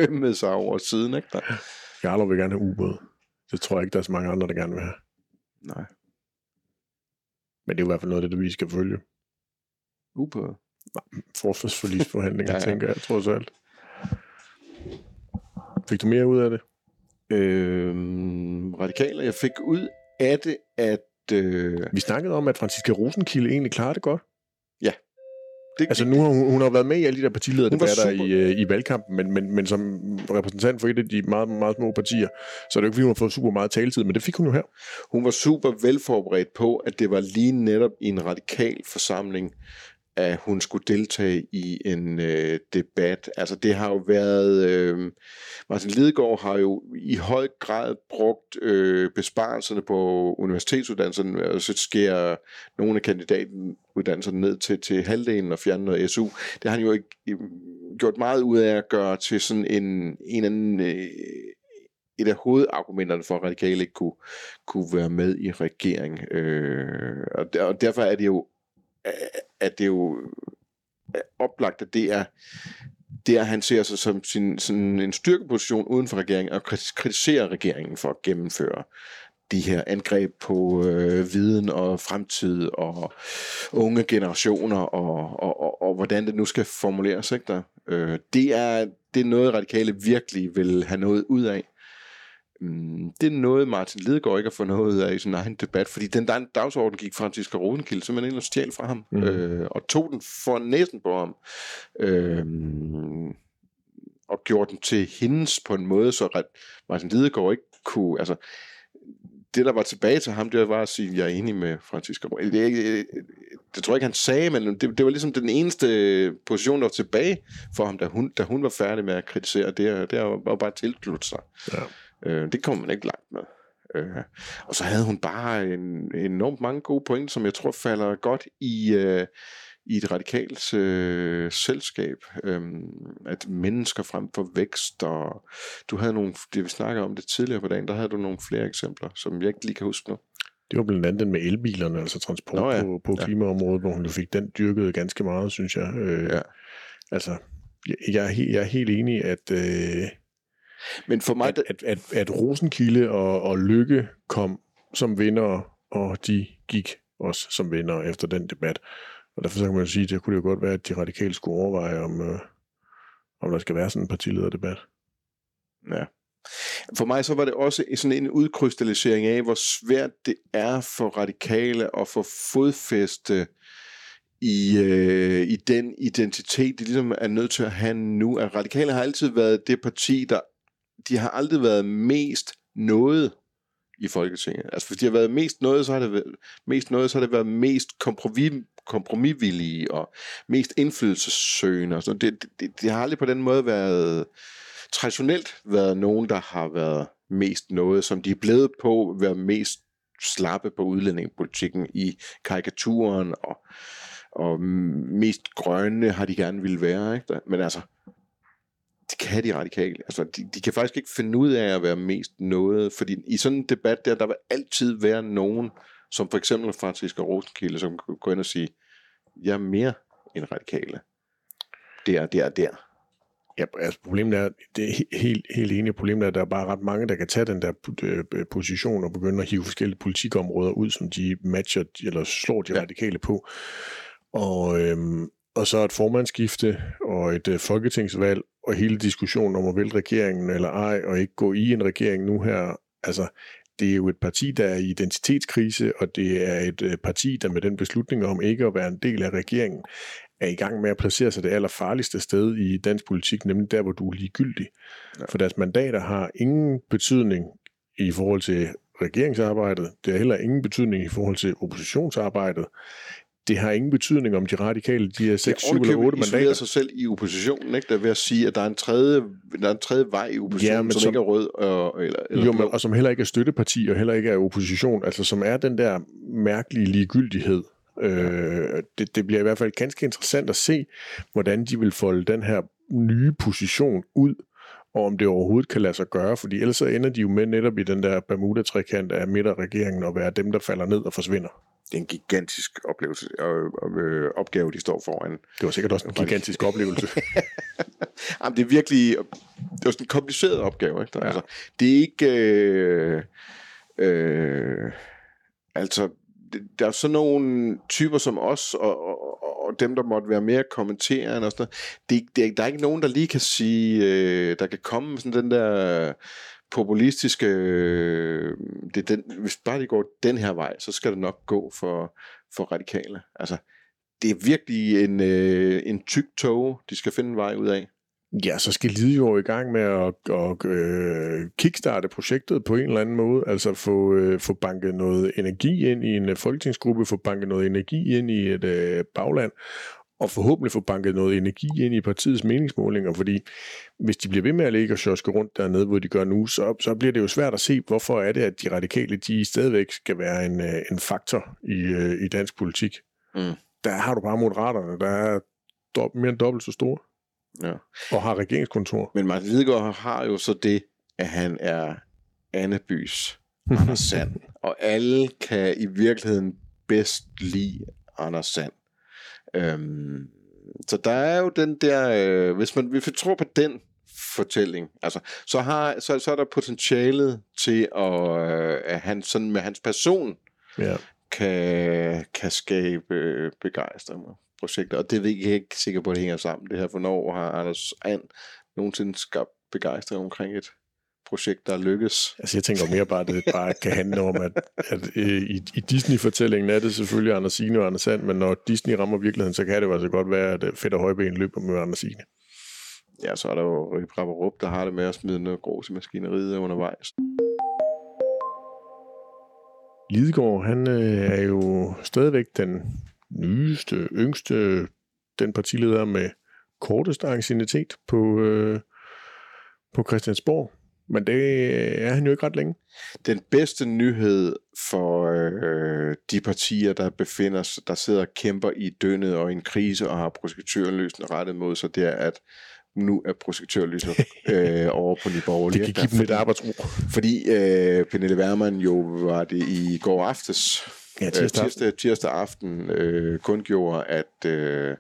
ømmet sig over siden, ikke? Der. Jarlov vil gerne have ubåd. Det tror jeg ikke, der er så mange andre, der gerne vil have. Nej. Men det er jo i hvert fald noget af det, vi skal følge. Ubåd. Forsvarsforlisforhandlinger, ja, Ja, ja. ja. tænker jeg, trods alt. Fik du mere ud af det? Øh, radikale, jeg fik ud af det, at... Øh, Vi snakkede om, at Franziska Rosenkilde egentlig klarer det godt. det, Altså nu har hun, hun har været med i alle de der partilederdebatter i, øh, i valgkampen, men, men, men som repræsentant for et af de meget, meget små partier, så er det jo ikke, fordi hun har fået super meget taletid, men det fik hun jo her. Hun var super velforberedt på, at det var lige netop i en radikal forsamling, at hun skulle deltage i en øh, debat. Altså det har jo været... Øh, Martin Lidegaard har jo i høj grad brugt øh, besparelserne på universitetsuddannelserne, så sker nogle af kandidatuddannelserne ned til, til halvdelen og fjerner noget SU. Det har han jo ikke øh, gjort meget ud af at gøre til sådan en, en anden... Øh, et af hovedargumenterne for, at radikale ikke kunne, kunne være med i regering. Øh, og, der, og derfor er det jo, at det er jo øh, oplagt, at det er det, at han ser sig som sin, sådan en styrkeposition uden for regeringen, og kritiserer regeringen for at gennemføre de her angreb på øh, viden og fremtid og unge generationer og, og, og, og hvordan det nu skal formuleres. Ikke der? Øh, det, er, det er noget, radikale virkelig vil have noget ud af. Mm, det er noget, Martin Lidegaard ikke har noget ud af i sin egen debat, fordi den der dagsorden gik Franziska Rosenkilde simpelthen ind og stjal fra ham, mm. øh, og tog den for næsen på ham, øh, og gjorde den til hendes på en måde, så at Martin Lidegaard ikke kunne, altså, det der var tilbage til ham, det var at sige, jeg er enig med Franziska Rosenkilde. Det, ikke- det tror jeg ikke, han sagde, men det, det var ligesom den eneste position, der var tilbage for ham, da hun, da hun var færdig med at kritisere det, det var bare tilslutte sig. Ja. Øh, det kom man ikke langt med. Øh, og så havde hun bare en, enormt mange gode pointer, som jeg tror falder godt i, øh, i et radikalt øh, selskab. Øh, at mennesker frem for vækst, og du havde nogle, det vi snakker om det tidligere på dagen, der havde du nogle flere eksempler, som jeg ikke lige kan huske nu. Det var blandt andet den med elbilerne, altså transport Nå ja. på, på Ja. klimaområdet, hvor hun fik den dyrket ganske meget, synes jeg. Øh, Ja. Altså, jeg, jeg, er helt, jeg er helt enig, at, øh, Men for mig, at, at, at, at Rosenkilde og, og Lykke kom som vinder, og de gik også som vinder efter den debat. Og derfor så kan man sige, at det kunne det jo godt være, at de radikale skulle overveje, om, øh, om der skal være sådan en partilederdebat. Ja. For mig så var det også sådan en udkrystallisering af, hvor svært det er for radikale at få fodfæste i, øh, i den identitet, de ligesom er nødt til at have nu. At radikale har altid været det parti, der de har aldrig været mest noget i Folketinget. Altså hvis de har været mest noget, så har det været, mest noget, så har det været mest kompromis, kompromisvillige og mest indflydelsessøgende. Og sådan. Det, det, det har aldrig på den måde været traditionelt været nogen, der har været mest noget, som de er blevet på, at være mest slappe på udlændingepolitikken i karikaturen, og, og mest grønne har de gerne ville være. Ikke? Men altså, det kan de radikale. Altså, de, de kan faktisk ikke finde ud af at være mest noget, fordi i sådan en debat der, der vil altid være nogen, som for eksempel Franziska Rosenkilde, som kan gå ind og sige, jeg er mere end radikale. Der, der, der. Ja, altså problemet er, det er helt, helt enig, problemet er, at der er bare ret mange, der kan tage den der øh, position og begynde at hive forskellige politikområder ud, som de matcher eller slår de ja. radikale på. Og, øhm, og så et formandskifte og et øh, folketingsvalg og hele diskussionen om at vælge regeringen eller ej, og ikke gå i en regering nu her. Altså, det er jo et parti, der er i identitetskrise, og det er et øh, parti, der med den beslutning om ikke at være en del af regeringen, er i gang med at placere sig det allerfarligste sted i dansk politik, nemlig der, hvor du er ligegyldig. Ja. For deres mandater har ingen betydning i forhold til regeringsarbejdet. Det har heller ingen betydning i forhold til oppositionsarbejdet det har ingen betydning, om de radikale de er 6, 7 eller 8 mandater. sig selv i oppositionen, ikke? der vil at sige, at der er en tredje, der er en tredje vej i oppositionen, ja, som, som, ikke er rød. Og, eller, eller jo, men, og som heller ikke er støtteparti, og heller ikke er opposition, altså som er den der mærkelige ligegyldighed. Øh, det, det bliver i hvert fald ganske interessant at se, hvordan de vil folde den her nye position ud, og om det overhovedet kan lade sig gøre, fordi ellers så ender de jo med netop i den der Bermuda-trekant af midterregeringen og være dem, der falder ned og forsvinder det er en gigantisk oplevelse, og, øh, opgave, de står foran. Det var sikkert også en gigantisk oplevelse. Jamen, det er virkelig det er sådan en kompliceret opgave. Ikke? Ja. Altså, det er ikke... Øh, øh, altså, der er sådan nogle typer som os, og, og, og dem, der måtte være mere kommenterende og sådan noget. Det, det, der er ikke nogen, der lige kan sige, øh, der kan komme sådan den der populistiske, øh, det den, hvis bare det går den her vej, så skal det nok gå for, for radikale. Altså, det er virkelig en, øh, en tyk tog, de skal finde en vej ud af. Ja, så skal Lide jo i gang med at, at øh, kickstarte projektet på en eller anden måde, altså få, øh, få banket noget energi ind i en folketingsgruppe, få banket noget energi ind i et øh, bagland, og forhåbentlig få banket noget energi ind i partiets meningsmålinger, fordi hvis de bliver ved med at ligge og sjoske rundt dernede, hvor de gør nu, så, så bliver det jo svært at se, hvorfor er det, at de radikale, de stadigvæk skal være en, øh, en faktor i, øh, i dansk politik. Mm. Der har du bare moderaterne, der er do, mere end dobbelt så store. Ja. Og har regeringskontor. Men Martin Lidegaard har jo så det, at han er Annebys Anders Sand. og alle kan i virkeligheden bedst lide Anders Sand. Øhm, så der er jo den der, øh, hvis man hvis vi tror på den fortælling, altså, så, har, så, så er der potentialet til, at, øh, at han sådan med hans person ja. kan, kan skabe øh, begejstring projekter, og det er vi ikke sikker på, at det hænger sammen, det her, hvornår har Anders And nogensinde skabt begejstring omkring et projekt, der lykkes. Altså jeg tænker mere bare, at det bare kan handle om, at, at øh, i, i Disney-fortællingen er det selvfølgelig Anders Signe og Anders Sand, men når Disney rammer virkeligheden, så kan det jo altså godt være, at Fedt og Højben løber med Anders Signe. Ja, så er der jo Rip Rapperup, der har det med at smide noget grus i maskineriet undervejs. Lidegaard, han øh, er jo stadigvæk den nyeste, yngste, den partileder med korteste ancienitet på, øh, på Christiansborg. Men det er han jo ikke ret længe. Den bedste nyhed for øh, de partier, der befinder sig, der sidder og kæmper i dønnet og i en krise og har projektørløsende rettet mod sig, det er, at nu er projektørlyset øh, over på de borgerlige. Det kan give dem lidt arbejdsro. Fordi øh, Pernille Wermann jo var det i går aftes, ja, tirsdag, øh, tirsdag, tirsdag aften, øh, kun gjorde, at øh,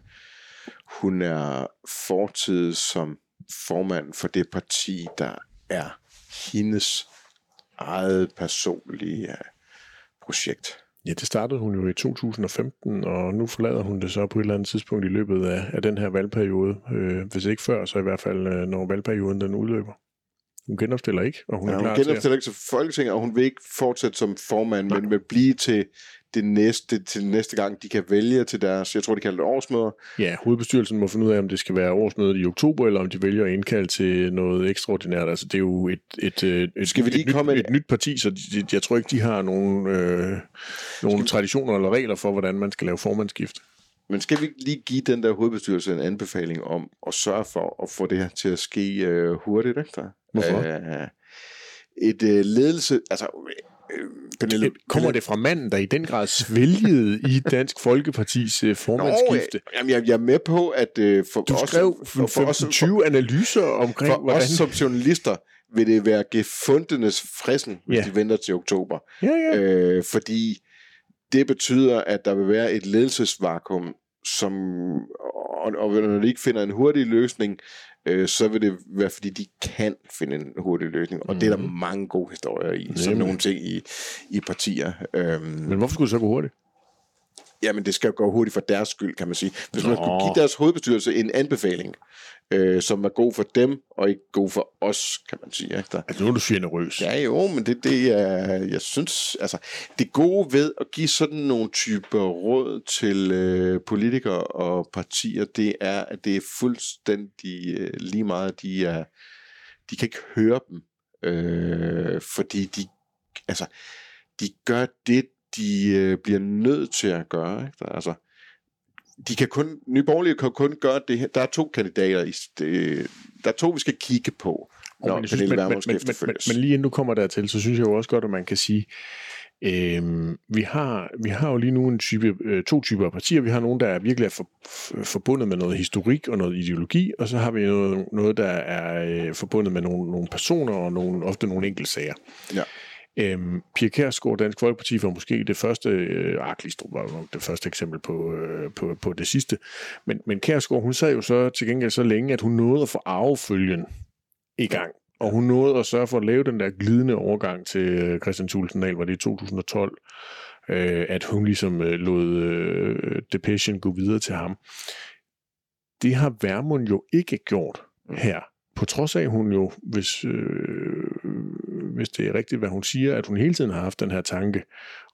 hun er fortid som formand for det parti, der er hendes eget personlige øh, projekt. Ja, det startede hun jo i 2015, og nu forlader hun det så på et eller andet tidspunkt i løbet af, af den her valgperiode. Øh, hvis ikke før, så i hvert fald, øh, når valgperioden den udløber. Hun genopstiller ikke, og hun ja, er klar hun genopstiller til ikke til Folketinget, og hun vil ikke fortsætte som formand, Nej. men vil blive til det næste, til næste gang, de kan vælge til deres, jeg tror, de kalder det årsmøder. Ja, hovedbestyrelsen må finde ud af, om det skal være årsmødet i oktober, eller om de vælger at indkalde til noget ekstraordinært. Altså, det er jo et, et, et, skal vi lige et, komme nyt, et nyt parti, så de, jeg tror ikke, de har nogen, øh, nogen traditioner eller regler for, hvordan man skal lave formandskift. Men skal vi lige give den der hovedbestyrelse en anbefaling om at sørge for at få det her til at ske øh, hurtigt? Ikke? Hvorfor? Æh, et øh, ledelse, altså øh, Pernille, Kommer det fra manden, der i den grad svælgede i Dansk Folkepartis uh, formandsskifte? Nå, jamen, jeg, jeg er med på, at øh, for Du os, skrev for, for, os, 20 analyser omkring, for hvordan... os som journalister vil det være gefundenes fristen, hvis Ja. de venter til oktober. Ja, ja. Øh, fordi det betyder, at der vil være et ledelsesvakuum, som, og, og når de ikke finder en hurtig løsning, øh, så vil det være, fordi de kan finde en hurtig løsning. Og mm. det er der mange gode historier i, som Nemlig. nogle ting i, i partier. Øhm, Men hvorfor skulle det så gå hurtigt? Jamen, det skal jo gå hurtigt for deres skyld, kan man sige. Hvis man Nå. skulle give deres hovedbestyrelse en anbefaling, øh, som er god for dem, og ikke god for os, kan man sige. Ikke? Der, Altså, nu er du generøs. Ja, jo, men det, det er, jeg synes, altså, det gode ved at give sådan nogle typer råd til øh, politikere og partier, det er, at det er fuldstændig øh, lige meget, de er, de kan ikke høre dem, øh, fordi de, altså, de gør det, de øh, bliver nødt til at gøre, ikke? Der, altså, de kan kun, Nye Borgerlige kan kun gøre det her. Der er to kandidater, i, det, der er to, vi skal kigge på, når men, synes, men, men, skal men, men, men, lige inden du kommer dertil, så synes jeg jo også godt, at man kan sige, øhm, vi, har, vi har jo lige nu en type, øh, to typer af partier. Vi har nogle, der er virkelig er for, forbundet med noget historik og noget ideologi, og så har vi noget, noget der er øh, forbundet med nogle, nogle personer og nogle, ofte nogle enkelte sager. Ja. Øhm, Pia Kærsgaard, Dansk Folkeparti, var måske det første, øh, ah, Glistrup var nok det første eksempel på, øh, på, på det sidste, men, men Kærsgaard, hun sad jo så til gengæld så længe, at hun nåede at få arvefølgen i gang. Og hun nåede at sørge for at lave den der glidende overgang til øh, Christian Tulsendal, var det i 2012, øh, at hun ligesom øh, lod øh, Depression gå videre til ham. Det har Værmund jo ikke gjort her. På trods af, at hun jo, hvis, øh, hvis det er rigtigt, hvad hun siger, at hun hele tiden har haft den her tanke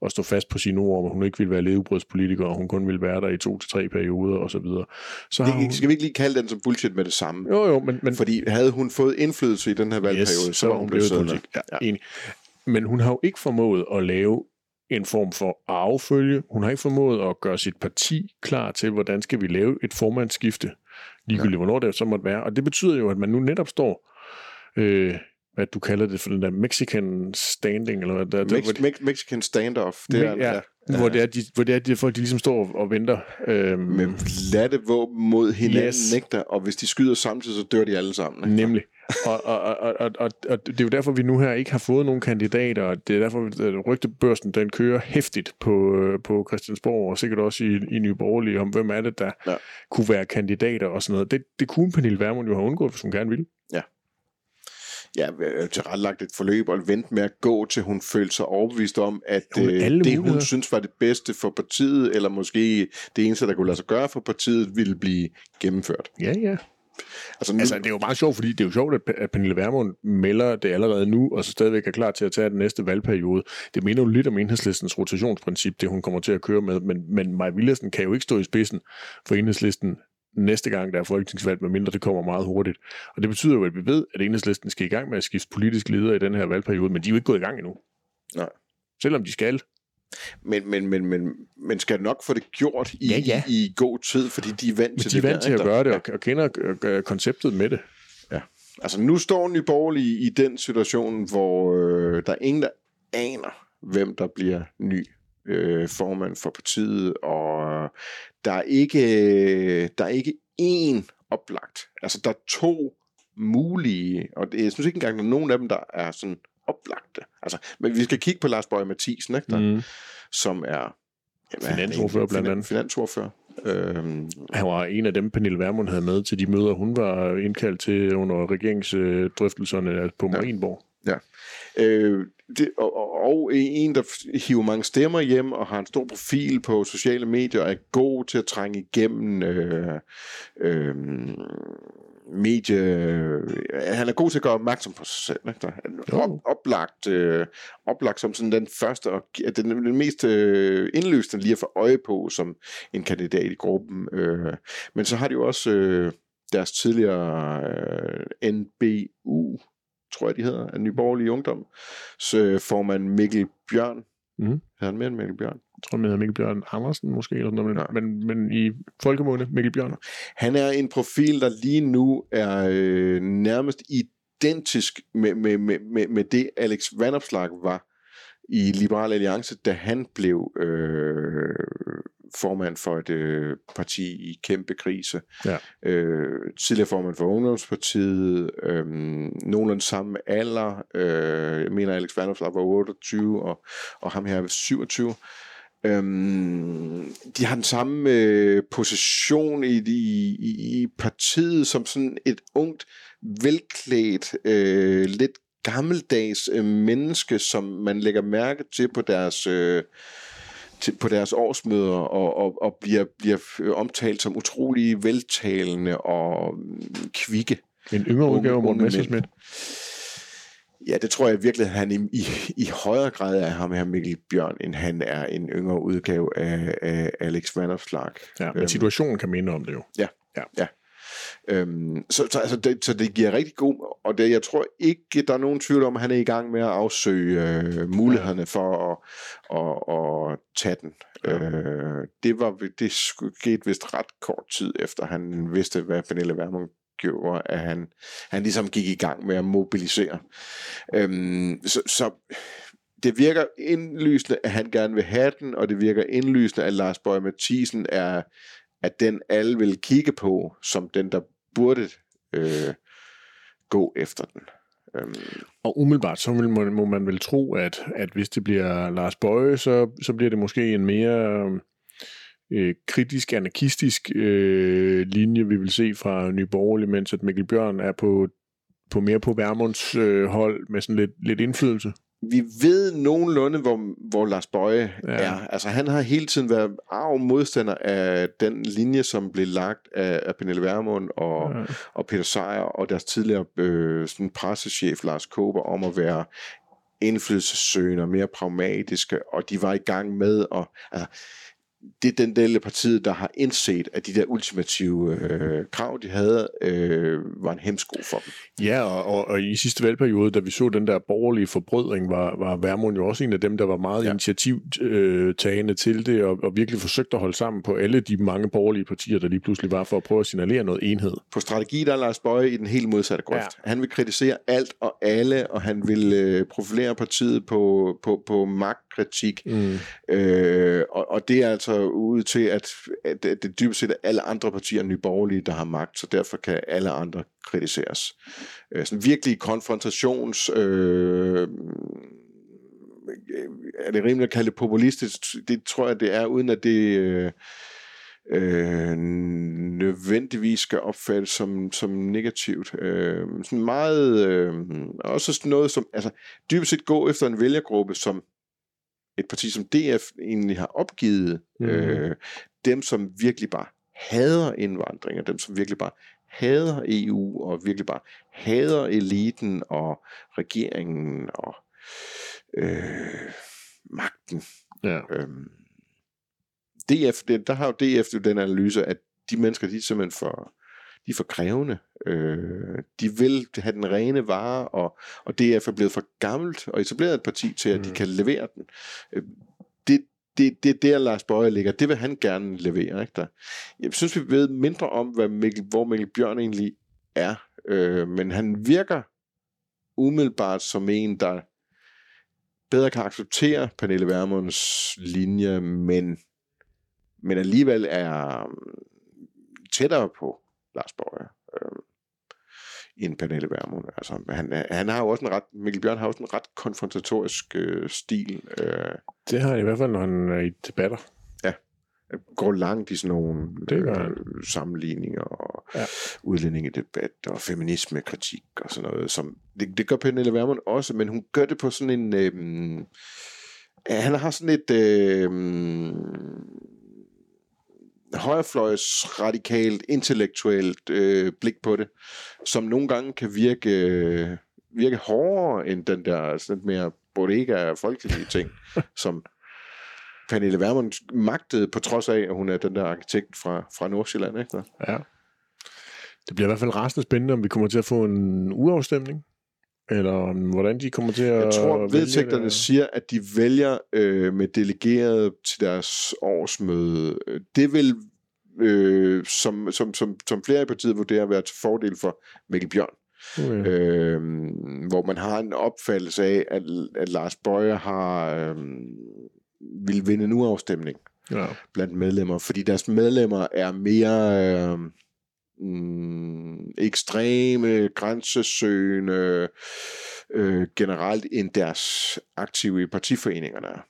at stå fast på sine ord, om at hun ikke ville være levebrødspolitiker, og hun kun ville være der i to til tre perioder osv. Så, videre. så har hun... Det, skal vi ikke lige kalde den som bullshit med det samme? Jo, jo, men, men Fordi havde hun fået indflydelse i den her valgperiode, yes, så var hun blevet politik. Ja, ja. Enig. Men hun har jo ikke formået at lave en form for arvefølge. Hun har ikke formået at gøre sit parti klar til, hvordan skal vi lave et formandsskifte, ligegyldigt ja. hvornår det så måtte være. Og det betyder jo, at man nu netop står, øh, hvad du kalder det for den der Mexican standing, eller hvad der, der, Mex- Mex- Mexican standoff. Det er, ja, ja, hvor det er, de, hvor det er, de folk de ligesom står og venter. Øhm, med latte våben mod hinanden Yes. yes. nægter, og hvis de skyder samtidig, så dør de alle sammen. Ikke? Nemlig. Og, og, og, og, og, og det er jo derfor, vi nu her ikke har fået nogen kandidater, og det er derfor, at rygtebørsen den kører hæftigt på, øh, på Christiansborg, og sikkert også i, i Nye Borgerlige, om hvem er det, der ja. Ja. kunne være kandidater og sådan noget. Det, det kunne Pernille Vermund jo have undgået, hvis hun gerne ville. Ja, øh, tilrettelagt et forløb og vente med at gå, til hun følte sig overbevist om, at Jo, øh, det, hun muligheder. synes var det bedste for partiet, eller måske det eneste, der kunne lade sig gøre for partiet, ville blive gennemført. Ja, ja. Altså, nu, Altså, det er jo meget sjovt, fordi det er jo sjovt, at at Pernille Vermund melder det allerede nu, og så stadigvæk er klar til at tage den næste valgperiode. Det minder jo lidt om enhedslistens rotationsprincip, det hun kommer til at køre med, men, men Maja Villersen kan jo ikke stå i spidsen for enhedslisten næste gang, der er folketingsvalg, medmindre det kommer meget hurtigt. Og det betyder jo, at vi ved, at enhedslisten skal i gang med at skifte politisk leder i den her valgperiode, men de er jo ikke gået i gang endnu. Nej. Selvom de skal. Men, men, men, men, men skal nok få det gjort i, Ja, ja. i, i god tid, fordi de er vant Men til de er det vant der, til at gøre det, Ja. og, og kender øh, konceptet med det. Altså nu står Nye Borgerlige i den situation, hvor øh, der er ingen, der aner, hvem der bliver ny øh, formand for partiet, og der er ikke, der er ikke én oplagt. Altså der er to mulige, og det, jeg synes ikke engang, der er nogen af dem, der er sådan oplagte. Altså, men vi skal kigge på Lars Bøge Mathisen, ikke, der, Mm. som er han Finansordfører blandt andet. Finansordfører. Øhm, Han var en af dem, Pernille Vermund havde med til de møder, hun var indkaldt til under regeringsdrøftelserne på Marienborg. Øh, det, og, og, og en, der hiver mange stemmer hjem og har en stor profil på sociale medier er god til at trænge igennem øh, øh, medie... Han er god til at gøre opmærksom på sig selv. Ikke? Der Op, oplagt, øh, oplagt som sådan den første og den, den mest øh, indløsende lige at få øje på som en kandidat i gruppen. Øh, men så har de jo også øh, deres tidligere øh, NBU tror jeg, de hedder, af Nye Borgerlige Ungdom. Så får man Mikkel Bjørn. Mhm. Hedder han mere end Mikkel Bjørn? Jeg tror, han hedder Mikkel Bjørn Andersen måske, eller sådan noget, Ja. men, men i folkemåne Mikkel Bjørn. Han er en profil, der lige nu er øh, nærmest identisk med, med, med, med, med det, Alex Vanopslag var i Liberal Alliance, da han blev øh, formand for et øh, parti i kæmpe krise. Ja. Øh, tidligere formand for Ungdomspartiet, øh, nogenlunde samme alder. Øh, jeg mener, Alex Vanderslag var 28, og, og ham her er 27. Øhm, de har den samme øh, position i, i, i partiet som sådan et ungt, velklædt, øh, lidt gammeldags øh, menneske, som man lægger mærke til på deres øh, til, på deres årsmøder og, og, og bliver, bliver omtalt som utrolig veltalende og mm, kvikke. En yngre udgave af Morten Messerschmidt. Ja, det tror jeg virkelig, at han i, i, i højere grad er ham her Mikkel Bjørn, end han er en yngre udgave af, af Alex Vanderslag. Ja, men situationen kan minde om det jo. Ja, Ja. ja. Øhm, så, så, altså det, så det giver rigtig god, og det, jeg tror ikke, der er nogen tvivl om, at han er i gang med at afsøge øh, mulighederne for at, at, at tage den. Ja. Øh, det, var, det skete vist ret kort tid efter, han vidste, hvad Pernille Vermund gjorde, at han, han ligesom gik i gang med at mobilisere. Øhm, så, så det virker indlysende, at han gerne vil have den, og det virker indlysende, at Lars Bøge Mathisen er at den alle vil kigge på, som den, der burde øh, gå efter den. Øhm, Og umiddelbart, så vil, må, må man vel tro, at, at hvis det bliver Lars Bøje, så, så bliver det måske en mere øhm, øh, kritisk, anarkistisk øh, linje, vi vil se fra Nye Borgerlige, mens at Mikkel Bjørn er på, på mere på Værmunds øh, hold med sådan lidt, lidt indflydelse. vi ved nogenlunde, hvor, hvor Lars Bøje Ja. er. Altså, han har hele tiden været arv modstander af den linje, som blev lagt af, af Pernille Vermund og, Ja. og Peter Sejer og deres tidligere øh, sådan pressechef Lars Kåber om at være indflydelsessøgende og mere pragmatiske, og de var i gang med at... Altså, det er den del af partiet, der har indset, at de der ultimative øh, krav, de havde, øh, var en hemsko for dem. Ja, og, og, og i sidste valgperiode, da vi så den der borgerlige forbrødring, var, var Værmund jo også en af dem, der var meget ja. Initiativtagende til det, og, og virkelig forsøgte at holde sammen på alle de mange borgerlige partier, der lige pludselig var for at prøve at signalere noget enhed. På strategi, der er Lars Bøje i den helt modsatte grøft. Ja. Han vil kritisere alt og alle, og han vil øh, profilere partiet på, på, på magtkritik. Mm. Øh, og, og det er altså ude til, at, at det dybest set er alle andre partier end Nye Borgerlige, der har magt, så derfor kan alle andre kritiseres. Øh, sådan virkelig konfrontations... Øh, er det rimeligt at kalde det populistisk? Det tror jeg, det er, uden at det øh, øh, nødvendigvis skal opfattes som, som negativt. Øh, sådan meget, øh, også noget som, altså dybest set gå efter en vælgergruppe, som et parti som DF egentlig har opgivet Mhm. øh, dem, som virkelig bare hader indvandring, og dem, som virkelig bare hader EU, og virkelig bare hader eliten og regeringen og øh, magten. Ja. Øhm, DF, det, der har jo DF jo den analyse, at de mennesker, de er simpelthen for, de er for krævende. Øh, de vil have den rene vare, og, og DF er blevet for gammelt og etableret et parti til, at de Mm. kan levere den. Øh, det, det, det er der, Lars Bøje ligger. Det vil han gerne levere. Ikke der? Jeg synes, vi ved mindre om, hvad Mikkel, hvor Mikkel Bjørn egentlig er. Øh, men han virker umiddelbart som en, der bedre kan acceptere Pernille Vermunds linje, men, men alligevel er um, tættere på Lars Bøje øh, end Pernille Vermund. Altså, han, han har jo også en ret, Mikkel Bjørn har også en ret konfrontatorisk øh, stil. Øh, Det har han i hvert fald, når han er i debatter. går langt i sådan nogle Det gør han. øh, sammenligninger og Ja. ja. udlændingedebat og feminismekritik og sådan noget. Som, det, det gør Pernille Vermund også, men hun gør det på sådan en... Øh, han har sådan et... Øh, højrefløjs radikalt, intellektuelt øh, blik på det, som nogle gange kan virke, øh, virke hårdere end den der sådan lidt mere bodega folkelige ting, som Pernille Vermund magtede, på trods af, at hun er den der arkitekt fra, fra Nordsjælland. Ikke? Ja. Det bliver i hvert fald rasende spændende, om vi kommer til at få en uafstemning, eller hvordan de kommer til at Jeg tror, vælge vedtægterne det. siger, at de vælger øh, med delegeret til deres årsmøde. Det vil, øh, som, som, som, som flere i partiet vurderer, være til fordel for Mikkel Bjørn. Okay. øh, hvor man har en opfattelse af, at, at Lars Bøje har øh, vil vinde en uafstemning Ja. blandt medlemmer, fordi deres medlemmer er mere øh, mm, ekstreme, grænsesøgende øh, generelt end deres aktive i partiforeningerne er.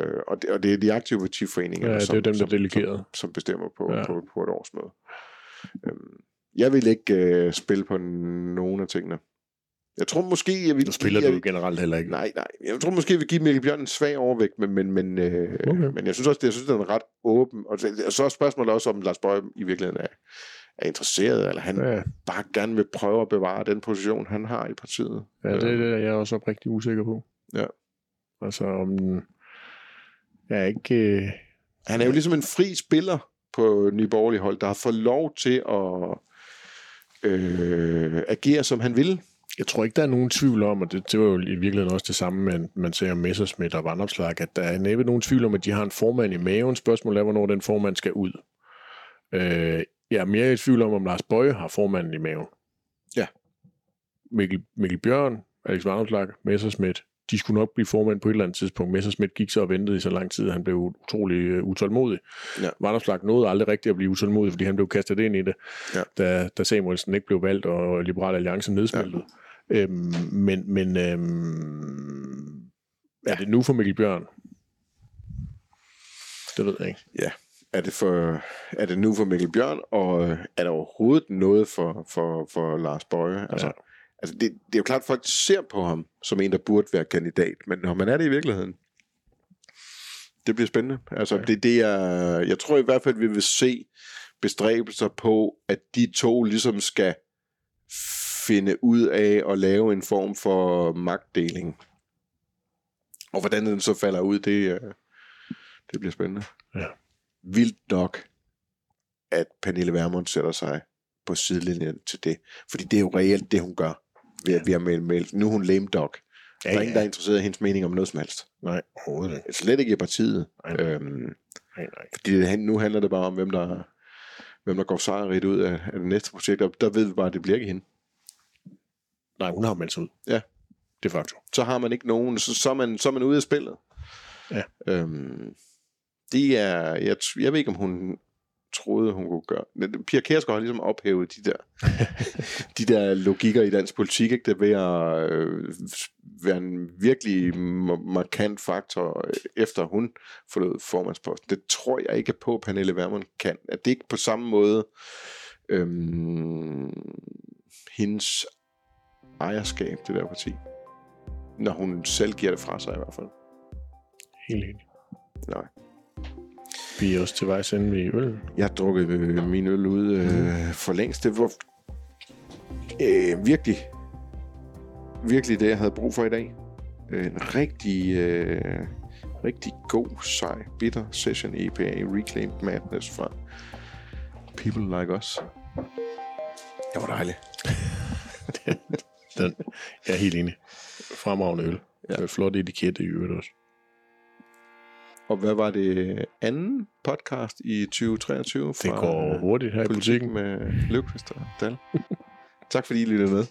Øh, og, det, og det er de aktive partiforeninger, Ja, det er jo dem, der delegeret. som, som bestemmer på, Ja. på, på et årsmøde. Øhm, jeg vil ikke øh, spille på nogen af tingene. Jeg tror måske, jeg vil... Nu spiller jeg, du jo generelt heller ikke. Nej, nej. Jeg tror måske, jeg vil give Mikkel Bjørn en svag overvægt, men, men, men, øh, Okay. men jeg synes også, det, jeg synes, den er ret åben. Og så, og så er spørgsmålet også, om Lars Bøge i virkeligheden er, er interesseret, eller han ja. Bare gerne vil prøve at bevare den position, han har i partiet. ja det, det er jeg også oprigtig usikker på. Ja. Altså, om... Jeg er ikke... Øh, Han er jo ligesom en fri spiller på Nyborgerlig hold, der har fået lov til at øh, agere, som han vil. jeg tror ikke, der er nogen tvivl om, og det, det var jo i virkeligheden også det samme, man, man ser om Messerschmidt og Vandopslag, at der er næppe nogen tvivl om, at de har en formand i maven. Spørgsmålet er, hvornår den formand skal ud. Øh, jeg er mere i tvivl om, om Lars Bøje har formanden i maven. Ja. Mikkel, Mikkel Bjørn, Alex Vandopslag, Messerschmidt, de skulle nok blive formand på et eller andet tidspunkt. Messerschmidt gik så og ventede i så lang tid, at han blev utrolig uh, utålmodig. Ja. Vandopslag nåede aldrig rigtigt at blive utålmodig, fordi han blev kastet ind i det, Ja. da, da Samuelsen ikke blev valgt, og Liberal Alliance nedsmeltede. Ja. Øhm, men men øhm, er det nu for Mikkel Bjørn? Det ved jeg ikke. Ja. Er det, for, er det nu for Mikkel Bjørn, og øh, er der overhovedet noget for, for, for Lars Bøje? Altså, Ja. altså det, det er jo klart, at folk ser på ham som en, der burde være kandidat, men når man er det i virkeligheden, det bliver spændende. Altså, Ja. det, det er, jeg tror i hvert fald, vi vil se bestræbelser på, at de to ligesom skal finde ud af at lave en form for magtdeling. Og hvordan den så falder ud, det, øh, det bliver spændende. Ja. Vildt nok, at Pernille Vermund sætter sig på sidelinjen til det. Fordi det er jo reelt det, hun gør. Ved, at vi har meldt, meldt. Nu er hun lame dog. Ja, der er ingen, der er interesseret i hendes mening om noget som helst. Nej, overhovedet ikke. Slet ikke i partiet. Nej, nej. Øhm, Nej, nej. fordi det, nu handler det bare om, hvem der, hvem der går sejrigt ud af, af det næste projekt. Og der ved vi bare, at det bliver ikke hende. nej, hun har meldt sig ud. Ja. De facto. så har man ikke nogen, så, så, er, man, så er man ude af spillet. Ja. Øhm, det er, jeg, jeg ved ikke, om hun troede, hun kunne gøre. Men Pia Kjærsgaard har ligesom ophævet de der, de der logikker i dansk politik, ikke? Det ved at øh, være en virkelig ma- markant faktor, øh, efter hun forlod formandsposten. Det tror jeg ikke på, Pernille Vermund kan. At det ikke på samme måde øhm, hendes ejerskab, det der parti. Når hun selv giver det fra sig i hvert fald. Helt enig. Nej. Vi er også til vejs ende ved øl. Jeg har drukket øh, min øl ud øh, for længst. Det var øh, virkelig, virkelig det, jeg havde brug for i dag. Øh, en rigtig, øh, rigtig god, sej, bitter session EPA Reclaimed Madness fra People Like Us. Det var dejligt. Den, jeg er helt enig. Fremragende øl. Ja. Flot etikette i øvrigt også. Og hvad var det anden podcast i 2023 Det fra går hurtigt her i politik butikken. med Løvqvist og Dal? tak fordi I lyttede med.